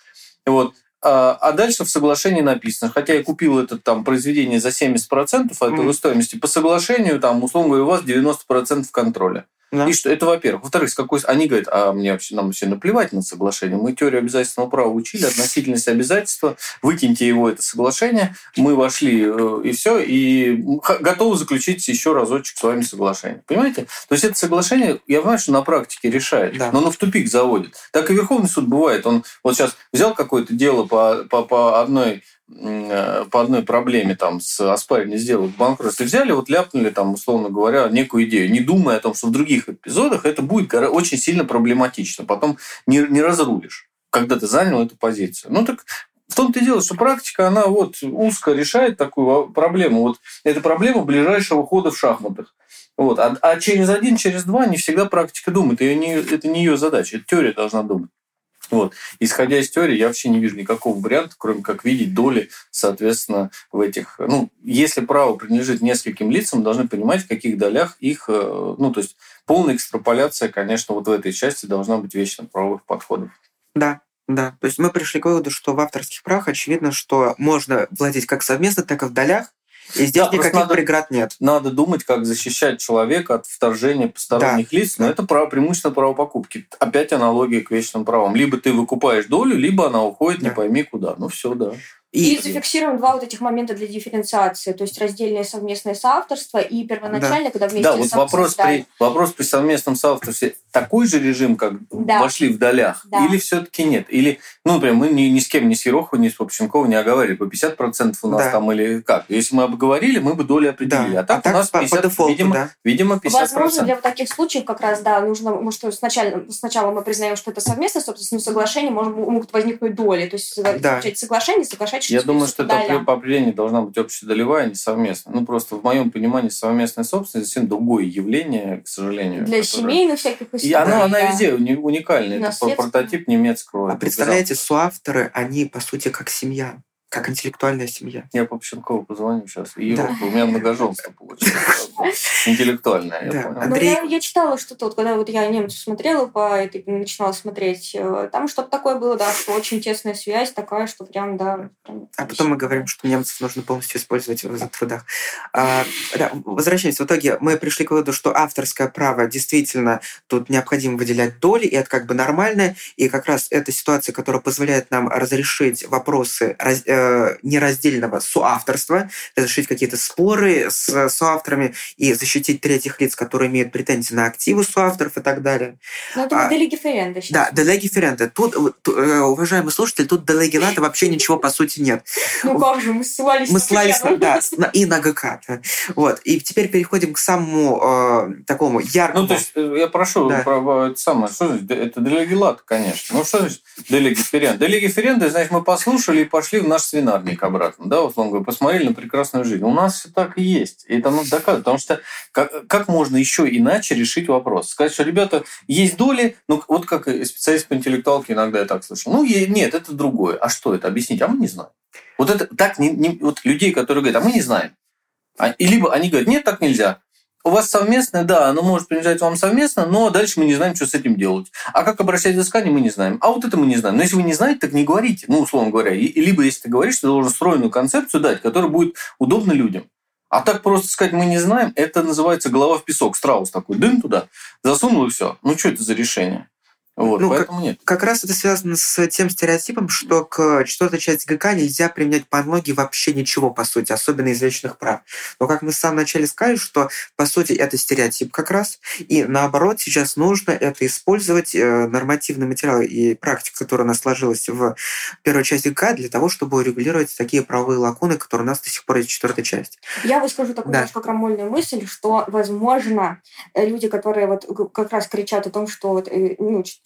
Вот. А а дальше в соглашении написано, хотя я купил это там произведение за 70% от его стоимости, по соглашению, там, условно говоря, у вас 90% контроля. Да. И что это, во-первых. Во-вторых, с какой... Они говорят, а мне вообще, нам вообще наплевать на соглашение. Мы теорию обязательного права учили, относительность обязательства, выкиньте его, это соглашение. Мы вошли, э, и все, и готовы заключить еще разочек с вами соглашение. Понимаете? То есть это соглашение, я понимаю, что на практике решает, Да. но оно в тупик заводит. Так и Верховный суд бывает. Он вот сейчас взял какое-то дело по, по, по одной по одной проблеме там с оспариванием сделок банкротства взяли, вот ляпнули там, условно говоря, некую идею, не думая о том, что в других эпизодах это будет очень сильно проблематично. Потом не, не разрулишь, когда ты занял эту позицию. Ну так в том-то и дело, что практика, она вот узко решает такую проблему. Вот это проблема ближайшего хода в шахматах. Вот. А, а через один, через два не всегда практика думает. Её не, это не ее задача, это теория должна думать. Вот. Исходя из теории, я вообще не вижу никакого варианта, кроме как видеть доли, соответственно, в этих... Ну, если право принадлежит нескольким лицам, должны понимать, в каких долях их... э, Ну, то есть полная экстраполяция, конечно, вот в этой части должна быть вечно правовых подходов. Да, да. То есть мы пришли к выводу, что в авторских правах очевидно, что можно владеть как совместно, так и в долях, и здесь Да, никаких надо- преград нет. Надо думать, как защищать человека от вторжения посторонних лиц, но да. это право, преимущественно право покупки. Опять аналогия к вечным правам. Либо ты выкупаешь долю, либо она уходит не Да. пойми куда. Ну все, да. И, зафиксируем два вот этих момента для дифференциации, то есть раздельное совместное соавторство и первоначально, когда вместе Да, вот вопрос при, вопрос при совместном соавторстве такой же режим, как Да. вошли в долях, Да. или все-таки нет? Или, ну, например, мы ни, ни с кем, ни с Ероховым, ни с Попченковым не оговорили, по 50% у нас Да. там или как. Если мы обговорили, мы бы доли определили. Да. А так у нас по, по 50, дефолту, видимо, да. видимо, 50%. Возможно, для вот таких случаев как раз, да, нужно, может, что сначала, сначала мы признаем, что это совместное, собственно, соглашение, может, могут возникнуть доли. То есть Да. заключать соглашение, соглашать, Я думаю, что это по определению должна быть общедолевая, а не совместная. Ну, просто в моем понимании совместная собственность совсем другое явление, к сожалению. Для которое- семейных всяких историй. И она, она везде уни- уникальная. Это прототип немецкого. А представляете, соавторы, они, по сути, как семья, как интеллектуальная семья. Я по Попченкову позвоню сейчас. И Да. у меня многоженство получилось. Интеллектуальное, я Да. понял. Ну, Андрей- я, я читала что-то, вот когда вот я немцев смотрела по этой, начинала смотреть, э, там что-то такое было, да, что очень тесная связь такая, что прям, да. прям А потом мы говорим, что немцев нужно полностью использовать в трудах. А, да, возвращаясь, в итоге мы пришли к выводу, что авторское право действительно тут необходимо выделять доли, и это как бы нормально, и как раз эта ситуация, которая позволяет нам разрешить вопросы раз- э, нераздельного соавторства, разрешить какие-то споры с соавторами и защитить третьих лиц, которые имеют претензии на активы соавторов и так далее. Ну, это А, модель Геференда Да, делеги ференты. Тут, э, уважаемый слушатель, тут делеги лата вообще ничего по сути нет. Ну как же, мы ссылались Мы на ссылались на, да, и на ГК. Вот. И теперь переходим к самому э, такому яркому. Ну, то есть, э, я прошу, это самое, что значит, это делегилат, конечно. Ну, что значит делегиферент? Делегиференты, значит, мы послушали и пошли в наше свинарник обратно, да, вот он говорит, посмотрели на прекрасную жизнь. У нас все так и есть. И это надо доказывать, потому что как, как можно еще иначе решить вопрос? Сказать, что, ребята, есть доли, ну, вот как специалист по интеллектуалке иногда я так слышал. Ну, нет, это другое. А что это? Объяснить? А мы не знаем. Вот это так, не, не, вот людей, которые говорят, а мы не знаем. А, и либо они говорят, нет, так нельзя у вас совместное, да, оно может принадлежать вам совместно, но дальше мы не знаем, что с этим делать. А как обращать взыскание, мы не знаем. А вот это мы не знаем. Но если вы не знаете, так не говорите. Ну, условно говоря. И, либо если ты говоришь, ты должен стройную концепцию дать, которая будет удобна людям. А так просто сказать, мы не знаем, это называется голова в песок. Страус такой, дым туда, засунул и все. Ну, что это за решение? Вот, ну, поэтому как, нет. Как раз это связано с тем стереотипом, что к четвертой части ГК нельзя применять по аналогии вообще ничего, по сути, особенно из личных прав. Но как мы в самом начале сказали, что, по сути, это стереотип как раз, и наоборот, сейчас нужно это использовать, э, нормативный материал и практика, которая у нас сложилась в первой части ГК, для того, чтобы урегулировать такие правовые лакуны, которые у нас до сих пор есть в четвертой части. Я выскажу такую да. немножко крамольную мысль, что, возможно, люди, которые вот как раз кричат о том, что вот, э,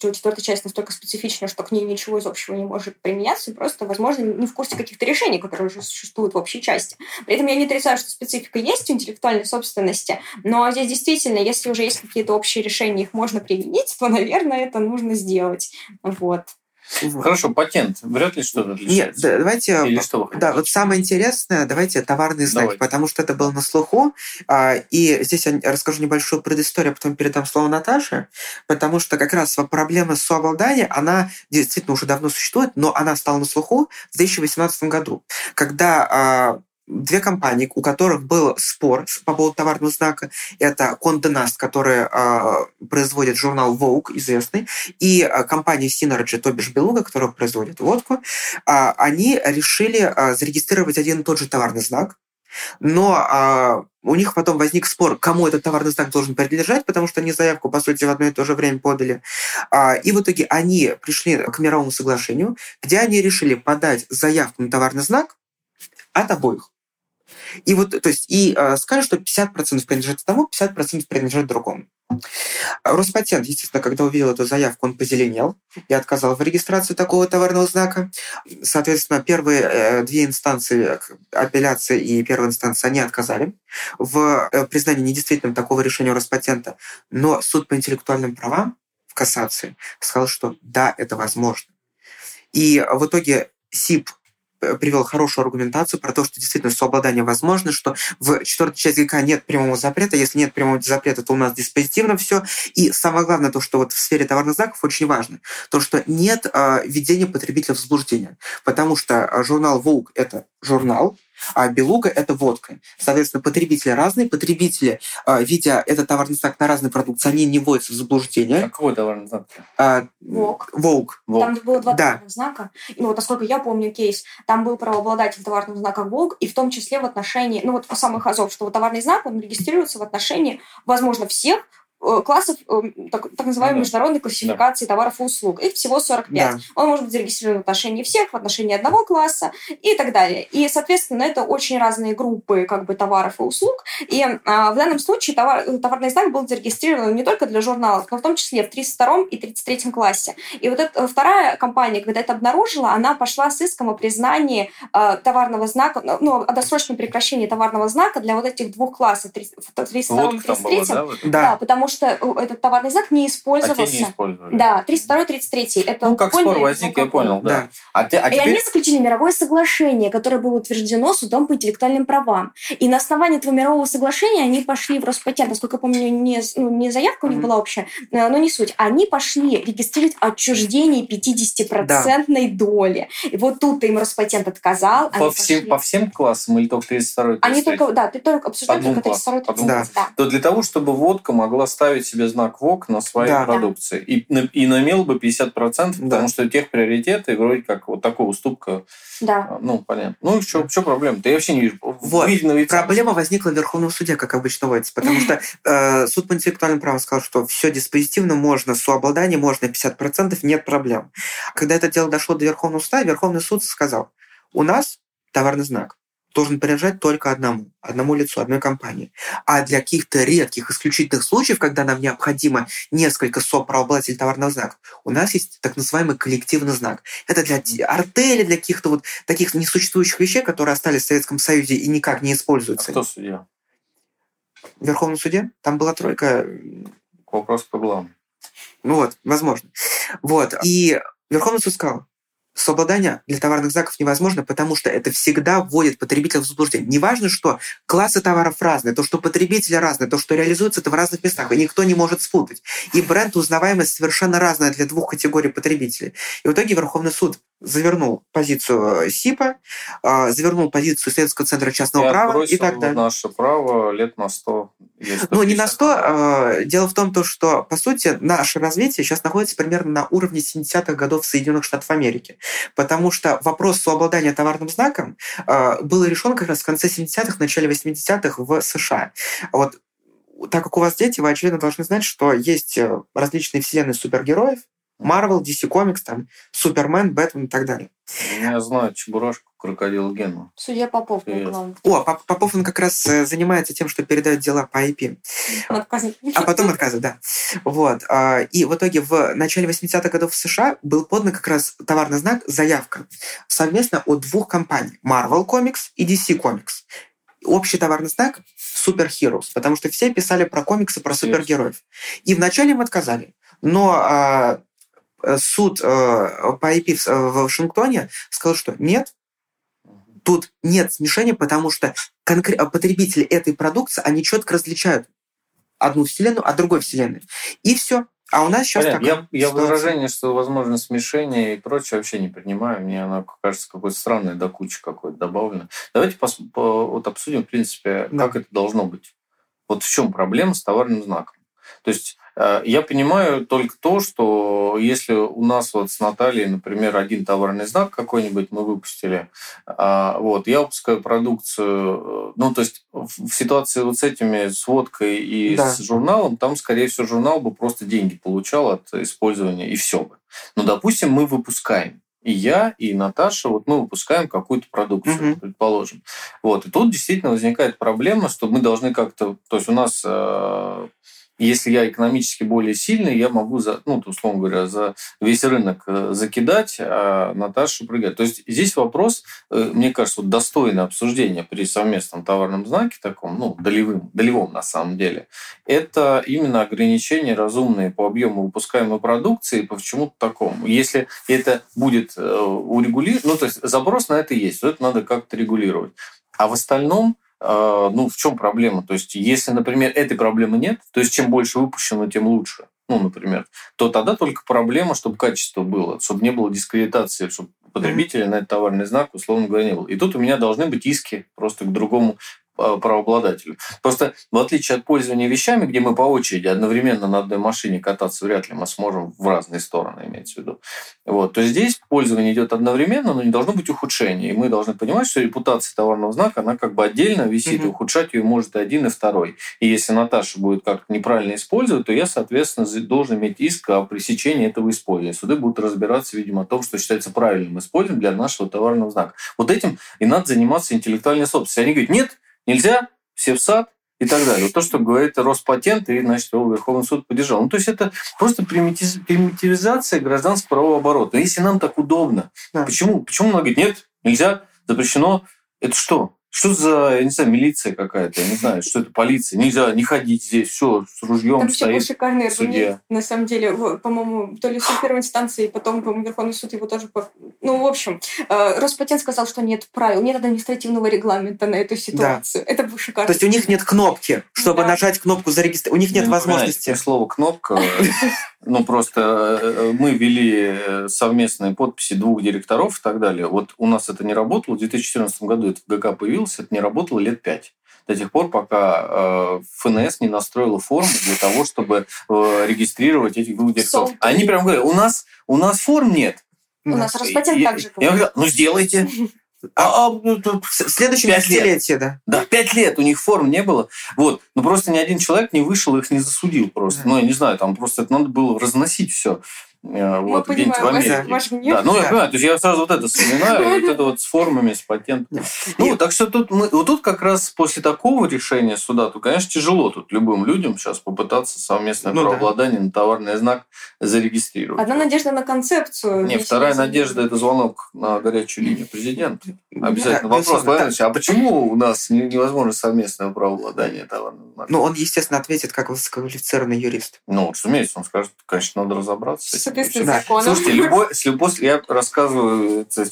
ну, четвертая часть настолько специфична, что к ней ничего из общего не может применяться, просто, возможно, не в курсе каких-то решений, которые уже существуют в общей части. При этом я не отрицаю, что специфика есть у интеллектуальной собственности, но здесь действительно, если уже есть какие-то общие решения, их можно применить, то, наверное, это нужно сделать. Вот. Хорошо, патент. Вряд ли что-то отличается. Нет, давайте... Или что вы Да, вот самое интересное, давайте товарные знаки, Давай. потому что это было на слуху. А, и здесь я расскажу небольшую предысторию, а потом передам слово Наташе, потому что как раз проблема сообладания, она действительно уже давно существует, но она стала на слуху в 2018 году, когда а, две компании, у которых был спор по поводу товарного знака. Это Condé Nast, который э, производит журнал Vogue, известный, и э, компания Synergy, то бишь Белуга, которая производит водку. Э, они решили э, зарегистрировать один и тот же товарный знак, но а, у них потом возник спор, кому этот товарный знак должен принадлежать, потому что они заявку, по сути, в одно и то же время подали. А, и в итоге они пришли к мировому соглашению, где они решили подать заявку на товарный знак от обоих. И вот, то есть, и э, скажут, что 50% принадлежит тому, 50% принадлежит другому. Роспатент, естественно, когда увидел эту заявку, он позеленел и отказал в регистрации такого товарного знака. Соответственно, первые э, две инстанции, апелляции и первая инстанция, они отказали в э, признании недействительным такого решения Роспатента. Но суд по интеллектуальным правам в кассации сказал, что да, это возможно. И в итоге СИП привел хорошую аргументацию про то, что действительно сообладание возможно, что в четвертой части ГК нет прямого запрета. Если нет прямого запрета, то у нас диспозитивно все. И самое главное, то, что вот в сфере товарных знаков очень важно, то, что нет э, введения потребителя в заблуждение. Потому что а, журнал Vogue – это журнал, а белуга – это водка. Соответственно, потребители разные. Потребители, а, видя этот товарный знак на разные продукции, они не вводятся в заблуждение. А какой товарный знак? Волк. Волк. Там было два да. товарных знака. Ну, вот, насколько я помню кейс, там был правообладатель товарного знака Волк, и в том числе в отношении, ну вот по самых азов, что вот товарный знак, он регистрируется в отношении, возможно, всех классов э, так, так называемой ну, международной классификации да. товаров и услуг. Их всего 45. Да. Он может быть зарегистрирован в отношении всех, в отношении одного класса и так далее. И, соответственно, это очень разные группы как бы, товаров и услуг. И а, в данном случае товар, товарный знак был зарегистрирован не только для журналов, но в том числе в 32 и 33 классе. И вот эта вторая компания, когда это обнаружила, она пошла с иском о признании э, товарного знака, ну, о досрочном прекращении товарного знака для вот этих двух классов, 32 и 33. да, да, да, потому потому что э, этот товарный знак не использовался. А те не использовали. Да, 32 33 Это ну, как спор возник, я понял, да. да. А те, а теперь... И они заключили мировое соглашение, которое было утверждено судом по интеллектуальным правам. И на основании этого мирового соглашения они пошли в Роспатент, насколько я помню, не, ну, не заявка у них mm-hmm. была общая, э, но не суть. Они пошли регистрировать отчуждение 50% да. доли. И вот тут им Роспатент отказал. По, всем, пошли... по всем классам или только 32 Они только, да, ты только обсуждают только 32 33 да. да. То для того, чтобы водка могла ставить себе знак ВОК на своей да. продукции. И, и имел бы 50%, да. потому что тех приоритеты вроде как вот такая уступка. Да. А, ну, понятно. Ну, что, что проблема-то? Я вообще не вижу. Вот. Видно, Проблема возникла в Верховном суде, как обычно водится, потому что э, суд по интеллектуальным правам сказал, что все диспозитивно можно, сообладание можно 50%, нет проблем. Когда это дело дошло до Верховного суда, Верховный суд сказал, у нас товарный знак должен принадлежать только одному, одному лицу, одной компании. А для каких-то редких, исключительных случаев, когда нам необходимо несколько соправообладателей товарного знака, у нас есть так называемый коллективный знак. Это для артели, для каких-то вот таких несуществующих вещей, которые остались в Советском Союзе и никак не используются. А кто судья? В Верховном суде? Там была тройка. Вопрос по главному. Ну вот, возможно. Вот. И Верховный суд сказал, Совладание для товарных знаков невозможно, потому что это всегда вводит потребителя в заблуждение. Неважно, что классы товаров разные, то, что потребители разные, то, что реализуется это в разных местах, и никто не может спутать. И бренд узнаваемость совершенно разная для двух категорий потребителей. И в итоге Верховный суд завернул позицию э, СИПа, э, завернул позицию Исследовательского центра частного и права и так далее. наше право лет на 100. Ну, не на 100. Э, дело в том, что, по сути, наше развитие сейчас находится примерно на уровне 70-х годов Соединенных Штатов Америки. Потому что вопрос сообладания товарным знаком был решен как раз в конце 70-х, начале 80-х в США. Вот так как у вас дети, вы, очевидно, должны знать, что есть различные вселенные супергероев, Марвел, DC Comics, там, Супермен, Бэтмен и так далее. Я знаю Чебурашку, Крокодил Гену. Судья Попов О, Попов, он как раз э, занимается тем, что передает дела по IP. А потом отказывает, да. Вот. А, и в итоге в начале 80-х годов в США был подан как раз товарный знак «Заявка» совместно от двух компаний – Marvel Comics и DC Comics. Общий товарный знак Super Heroes, потому что все писали про комиксы, про супергероев. И вначале им отказали. Но а, суд э, по IP в Вашингтоне сказал, что нет, тут нет смешения, потому что потребители этой продукции, они четко различают одну вселенную от другой вселенной. И все. А у нас сейчас Понятно. такая Я, я выражение, что возможно смешение и прочее вообще не принимаю. Мне оно кажется какое-то странное до кучи какое-то добавлено. Давайте пос, по, вот обсудим, в принципе, да. как это должно быть. Вот в чем проблема с товарным знаком. То есть Э, я понимаю только то, что если у нас вот с Натальей, например, один товарный знак какой-нибудь мы выпустили, а, вот, я выпускаю продукцию, э, ну, то есть в ситуации вот с этими, с водкой и да. с журналом, там, скорее всего, журнал бы просто деньги получал от использования, и все бы. Но, допустим, мы выпускаем и я, и Наташа, вот мы выпускаем какую-то продукцию, угу. предположим. Вот. И тут действительно возникает проблема, что мы должны как-то... То есть у нас э, если я экономически более сильный, я могу, за, ну, условно говоря, за весь рынок э, закидать, а Наташа прыгать. То есть здесь вопрос, э, мне кажется, вот достойное обсуждение при совместном товарном знаке таком, ну, долевым, долевом на самом деле, это именно ограничения разумные по объему выпускаемой продукции по чему-то такому. Если это будет э, урегулировать, ну, то есть заброс на это есть, то это надо как-то регулировать. А в остальном ну, в чем проблема? То есть, если, например, этой проблемы нет, то есть, чем больше выпущено, тем лучше, ну, например, то тогда только проблема, чтобы качество было, чтобы не было дискредитации, чтобы потребителя на этот товарный знак, условно говоря, не было. И тут у меня должны быть иски просто к другому правообладателю. Просто в отличие от пользования вещами, где мы по очереди одновременно на одной машине кататься вряд ли мы сможем в разные стороны, имеется в виду. Вот. То здесь пользование идет одновременно, но не должно быть ухудшения. И мы должны понимать, что репутация товарного знака, она как бы отдельно висит, mm-hmm. и ухудшать ее может и один, и второй. И если Наташа будет как-то неправильно использовать, то я, соответственно, должен иметь иск о пресечении этого использования. Суды будут разбираться, видимо, о том, что считается правильным использованием для нашего товарного знака. Вот этим и надо заниматься интеллектуальной собственностью. Они говорят, нет, Нельзя, все в сад и так далее. Вот то, что говорит Роспатент, и, значит, его Верховный суд поддержал. Ну, то есть это просто примитивизация гражданского правового оборота. Если нам так удобно, да. почему? Почему многие говорят, нет, нельзя, запрещено. Это что? Что за, я не знаю, милиция какая-то, я не знаю, что это полиция. Нельзя не ходить здесь, все, с ружьем Там стоит был шикарный судья. на самом деле, по-моему, то ли суд первой инстанции, потом, по-моему, Верховный суд его тоже... Ну, в общем, э, Роспатент сказал, что нет правил, нет административного регламента на эту ситуацию. Да. Это был шикарно. То есть у них нет кнопки, чтобы да. нажать кнопку зарегистрировать. У них нет ну, возможности. Слово «кнопка» Ну, просто э, мы ввели э, совместные подписи двух директоров и так далее. Вот у нас это не работало. В 2014 году это в ГК появилось, это не работало лет пять. До тех пор, пока э, ФНС не настроила форму для того, чтобы регистрировать этих двух директоров. Они прям говорят, у нас, у нас форм нет. У нас Роспатент так же. Я говорю, ну сделайте. А, а ну, тут в следующем десятилетии, да. Да, пять лет у них форм не было. Вот. Но просто ни один человек не вышел, их не засудил просто. Да. Ну, я не знаю, там просто это надо было разносить все. Э, Мы вот, понимаем в Америке. Ваш, ваш да, ну, я понимаю, то есть я сразу вот это вспоминаю, вот это вот с формами, с патентами. Ну, так что тут мы, вот тут как раз после такого решения суда, то, конечно, тяжело тут любым людям сейчас попытаться совместное ну, правообладание да. на товарный знак зарегистрировать. Одна надежда на концепцию. Не, вторая надежда – это звонок на горячую линию президента. Обязательно да, вопрос, Владимир а почему у нас невозможно совместное правообладание товарного знака? Ну, он, естественно, ответит как высококвалифицированный юрист. Ну, разумеется, он скажет, конечно, надо разобраться с этим соответствии да. Слушайте, любой, после, я рассказываю это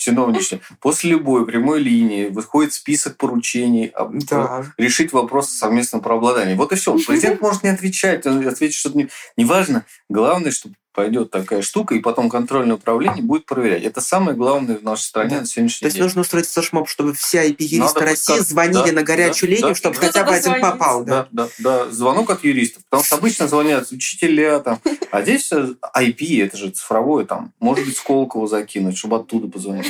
после любой прямой линии выходит список поручений об, да. решить вопрос о совместном правообладании. Вот и все. Президент может не отвечать, он ответит что-то не... Неважно. Главное, чтобы пойдет такая штука, и потом контрольное управление будет проверять. Это самое главное в нашей стране да. на сегодняшний день. То есть нужно устроить флешмоб, чтобы все IP-юристы России звонили да, на горячую да, линию, да, чтобы да, хотя бы один попал. Да? Да, да, да. Звонок от юристов. Потому что обычно звонят учителя, там, а здесь IP, это же цифровое, там, может быть, Сколково закинуть, чтобы оттуда позвонить.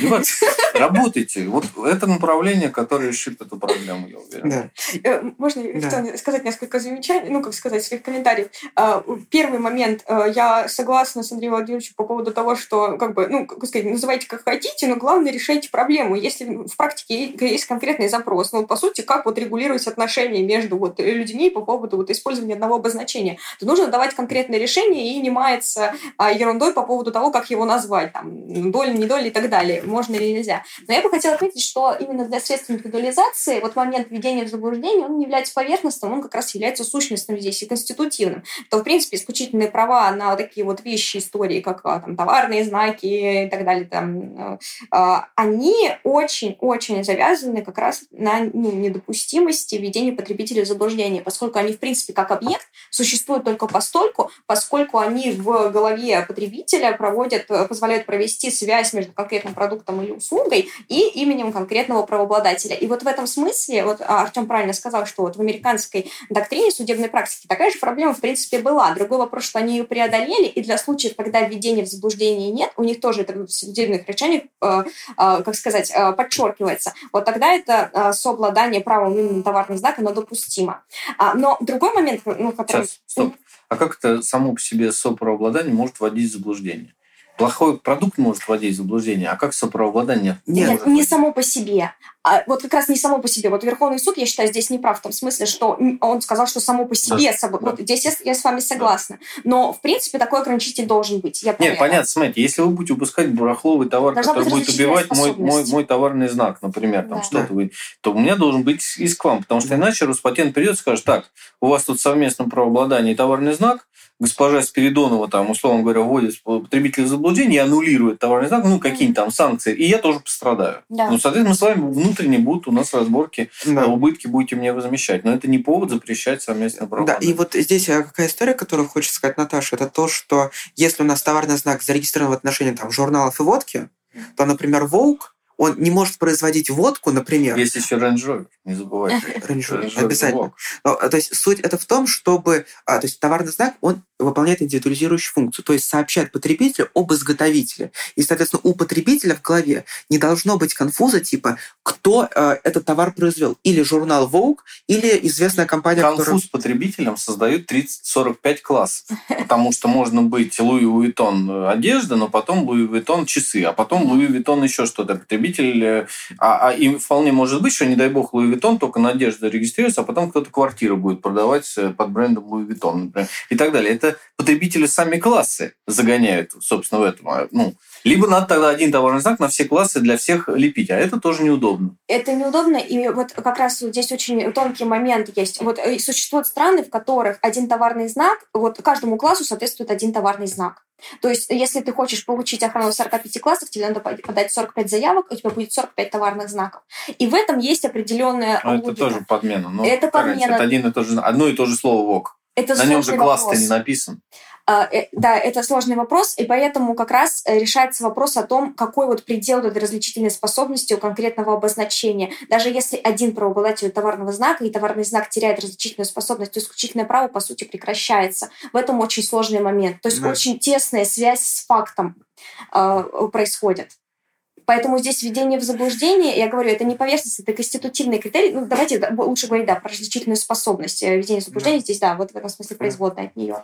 Работайте. Вот это направление, которое решит эту проблему, я уверен. Да. Э, можно да. сказать несколько замечаний, ну, как сказать, своих комментариев. А, первый момент. Э, я согласна согласна с Андреем Владимировичем по поводу того, что, как бы, ну, как сказать, называйте как хотите, но главное решайте проблему. Если в практике есть конкретный запрос, ну, по сути, как вот регулировать отношения между вот людьми по поводу вот использования одного обозначения, то нужно давать конкретное решение и не маяться а, ерундой по поводу того, как его назвать, там, доля, не доля и так далее, можно или нельзя. Но я бы хотела отметить, что именно для средств индивидуализации вот момент введения в заблуждение, он не является поверхностным, он как раз является сущностным здесь и конститутивным. То, в принципе, исключительные права на такие вот вещи истории, как а, там, товарные знаки и так далее, там, э, они очень-очень завязаны как раз на ну, недопустимости введения потребителей в заблуждение, поскольку они, в принципе, как объект существуют только постольку, поскольку они в голове потребителя проводят, позволяют провести связь между конкретным продуктом или услугой и именем конкретного правообладателя. И вот в этом смысле, вот Артем правильно сказал, что вот в американской доктрине судебной практики такая же проблема, в принципе, была. Другой вопрос, что они ее преодолели, и для для случаев, когда введения в заблуждение нет, у них тоже это в судебных решениях, э, э, как сказать, э, подчеркивается, вот тогда это сообладание правом именно товарный знак, оно допустимо. А, но другой момент, ну, который... Сейчас, стоп. А как это само по себе соправообладание может вводить в заблуждение? Плохой продукт может вводить в заблуждение, а как соправообладание? Нет, Нет не само по себе. А вот как раз не само по себе. Вот Верховный суд, я считаю, здесь не прав в том смысле, что он сказал, что само по себе. Да, собой, да. Вот здесь я, я с вами согласна. Да. Но, в принципе, такой ограничитель должен быть. Я Нет, понятно. Смотрите, если вы будете выпускать барахловый товар, Должна который будет убивать мой, мой, мой товарный знак, например, там да. что-то, вы, то у меня должен быть иск к вам. Потому что иначе Роспатент придет и скажет, так, у вас тут совместно правообладание и товарный знак, госпожа Спиридонова, там, условно говоря, вводит потребителя в заблуждение и аннулирует товарный знак, ну, какие-нибудь там санкции, и я тоже пострадаю. Да. Ну, соответственно, мы с вами внутренне будут у нас разборки, да. убытки будете мне возмещать. Но это не повод запрещать совместно право. Да, и вот здесь а, какая история, которую хочет сказать Наташа, это то, что если у нас товарный знак зарегистрирован в отношении там, журналов и водки, то, например, Волк он не может производить водку, например. Есть еще Rover, не забывайте. Rover, обязательно. Но, то есть суть это в том, чтобы... А, то есть товарный знак, он выполняет индивидуализирующую функцию, то есть сообщает потребителю об изготовителе. И, соответственно, у потребителя в голове не должно быть конфуза типа, кто э, этот товар произвел. Или журнал Vogue, или известная компания, Конфуз которая... потребителям создают 30-45 классов. Потому что можно быть Луи Уитон э, одежда, но потом Луи Уитон часы, а потом Луи Уитон еще что-то. Потребитель... Э, а, а им вполне может быть, что, не дай бог, Луи Уитон только на одежду регистрируется, а потом кто-то квартиру будет продавать э, под брендом Луи Уитон, например. И так далее. Это это потребители сами классы загоняют, собственно, в этом. А, ну, либо надо тогда один товарный знак на все классы для всех лепить, а это тоже неудобно. Это неудобно, и вот как раз здесь очень тонкий момент есть. Вот э, существуют страны, в которых один товарный знак, вот каждому классу соответствует один товарный знак. То есть, если ты хочешь получить охрану 45 классов, тебе надо подать 45 заявок, у тебя будет 45 товарных знаков. И в этом есть определенная Но это тоже подмена. Ну, это подмена. Это один и тот же, одно и то же слово ВОК. Это На нем же класс-то не написан. А, э, да, это сложный вопрос, и поэтому как раз э, решается вопрос о том, какой вот предел этой различительной способности у конкретного обозначения. Даже если один правообладатель товарного знака, и товарный знак теряет различительную способность, то исключительное право, по сути, прекращается. В этом очень сложный момент. То есть да. очень тесная связь с фактом э, происходит. Поэтому здесь введение в заблуждение, я говорю, это не поверхность, это конститутивный критерий. Ну, давайте лучше говорить, да, про различительную способность. Введение в заблуждение да. здесь, да, вот в этом смысле производная от нее.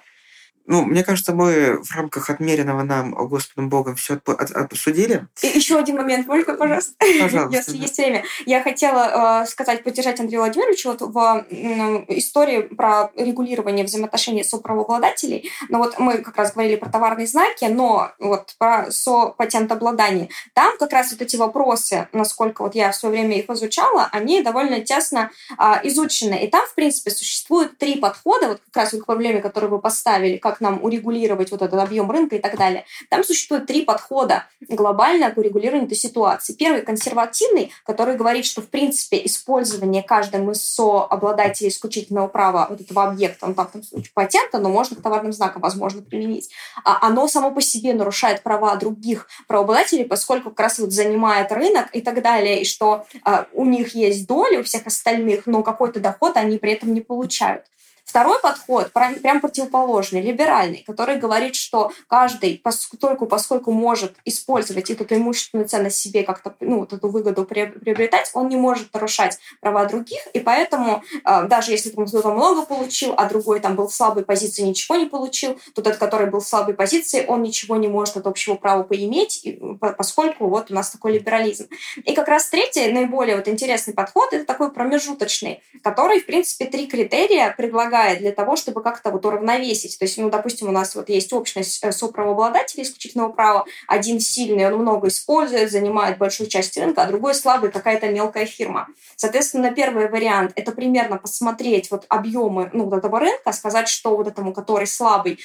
Ну, мне кажется, мы в рамках отмеренного нам Господом Богом все обсудили. И еще один момент, можно, пожалуйста? Пожалуйста. Если есть время. Я хотела э, сказать, поддержать Андрея Владимировича вот в э, истории про регулирование взаимоотношений соправообладателей. Но вот мы как раз говорили про товарные знаки, но вот про со-патентообладание. Там как раз вот эти вопросы, насколько вот я в свое время их изучала, они довольно тесно э, изучены. И там, в принципе, существует три подхода, вот как раз к проблеме, которую вы поставили, как нам урегулировать вот этот объем рынка и так далее. Там существует три подхода глобально к урегулированию этой ситуации. Первый консервативный, который говорит, что в принципе использование каждым из сообладателей исключительного права вот этого объекта, он в случае патента, но можно к товарным знакам возможно применить, а оно само по себе нарушает права других правообладателей, поскольку как раз вот занимает рынок и так далее, и что а, у них есть доля у всех остальных, но какой-то доход они при этом не получают. Второй подход прям противоположный, либеральный, который говорит, что каждый, поскольку, поскольку может использовать эту имущественную ценность себе как-то, ну, вот эту выгоду приобретать, он не может нарушать права других, и поэтому э, даже если кто-то много получил, а другой там был в слабой позиции, ничего не получил, то тот, который был в слабой позиции, он ничего не может от общего права поиметь, поскольку вот у нас такой либерализм. И как раз третий, наиболее вот интересный подход, это такой промежуточный, который, в принципе, три критерия предлагает помогает для того, чтобы как-то вот уравновесить. То есть, ну, допустим, у нас вот есть общность э, соправообладателей исключительного права. Один сильный, он много использует, занимает большую часть рынка, а другой слабый, какая-то мелкая фирма. Соответственно, первый вариант – это примерно посмотреть вот объемы ну, вот этого рынка, сказать, что вот этому, который слабый,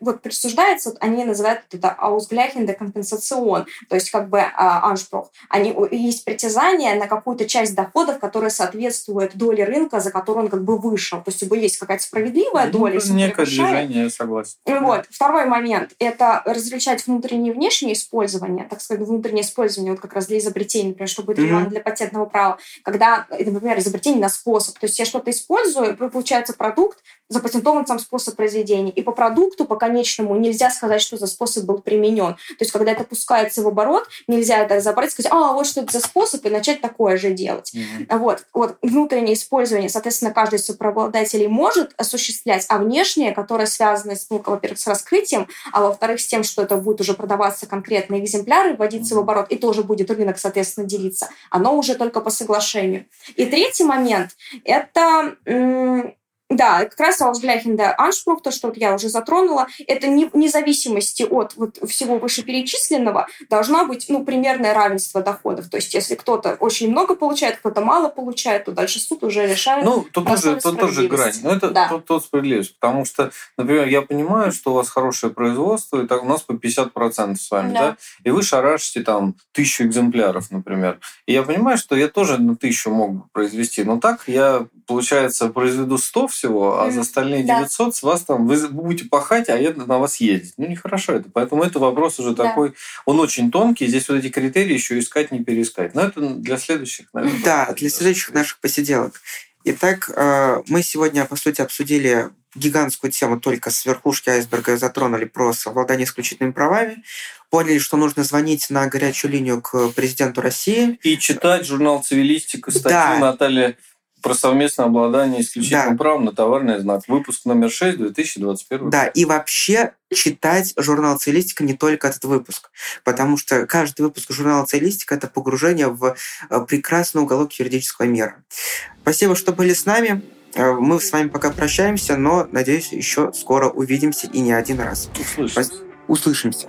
вот присуждается, вот они называют это ausgleichende компенсацион, то есть как бы аншпрух. Они, есть притязание на какую-то часть доходов, которая соответствует доле рынка, за которую он как бы вышел. То есть есть какая-то справедливая ну, доля. Некое движение, я согласен. Вот. Второй момент – это различать внутреннее и внешнее использование, так сказать, внутреннее использование вот как раз для изобретения, например, что будет mm-hmm. для патентного права, когда, например, изобретение на способ. То есть я что-то использую, получается продукт, запатентован сам способ произведения. И по продукту, по конечному, нельзя сказать, что за способ был применен. То есть, когда это пускается в оборот, нельзя это разобрать и сказать, а, вот что это за способ, и начать такое же делать. Mm-hmm. Вот. вот внутреннее использование, соответственно, каждый из правообладателей может осуществлять, а внешнее, которое связано, с, ну, во-первых, с раскрытием, а во-вторых, с тем, что это будет уже продаваться конкретные экземпляры, вводиться mm-hmm. в оборот, и тоже будет рынок, соответственно, делиться, оно уже только по соглашению. И третий момент – это да, как раз Ausgleichende Anspruch, то, что вот я уже затронула, это не, вне зависимости от вот всего вышеперечисленного должна быть ну, примерное равенство доходов. То есть, если кто-то очень много получает, кто-то мало получает, то дальше суд уже решает. Ну, тут тоже, тут тоже грань. Ну, это да. тут, тут справедливость. Потому что, например, я понимаю, что у вас хорошее производство, и так у нас по 50% с вами, да. да? И вы шарашите там тысячу экземпляров, например. И я понимаю, что я тоже на тысячу мог произвести. Но так я, получается, произведу 100 всего, а за остальные 900 да. с вас там вы будете пахать, а я на вас ездить. Ну, нехорошо это. Поэтому это вопрос уже да. такой, он очень тонкий. Здесь вот эти критерии еще искать, не переискать. Но это для следующих, наверное. Да, для следующих наших посиделок. Итак, э, мы сегодня, по сути, обсудили гигантскую тему только с верхушки айсберга затронули про совладание исключительными правами, поняли, что нужно звонить на горячую линию к президенту России. И читать журнал «Цивилистика», статью да. Натальи про совместное обладание исключительным да. правом на товарный знак. Выпуск номер 6, 2021 Да, и вообще читать журнал «Целистика» не только этот выпуск, потому что каждый выпуск журнала «Целистика» — это погружение в э, прекрасный уголок юридического мира. Спасибо, что были с нами. Э, мы с вами пока прощаемся, но, надеюсь, еще скоро увидимся и не один раз. Услышимся. Услышимся.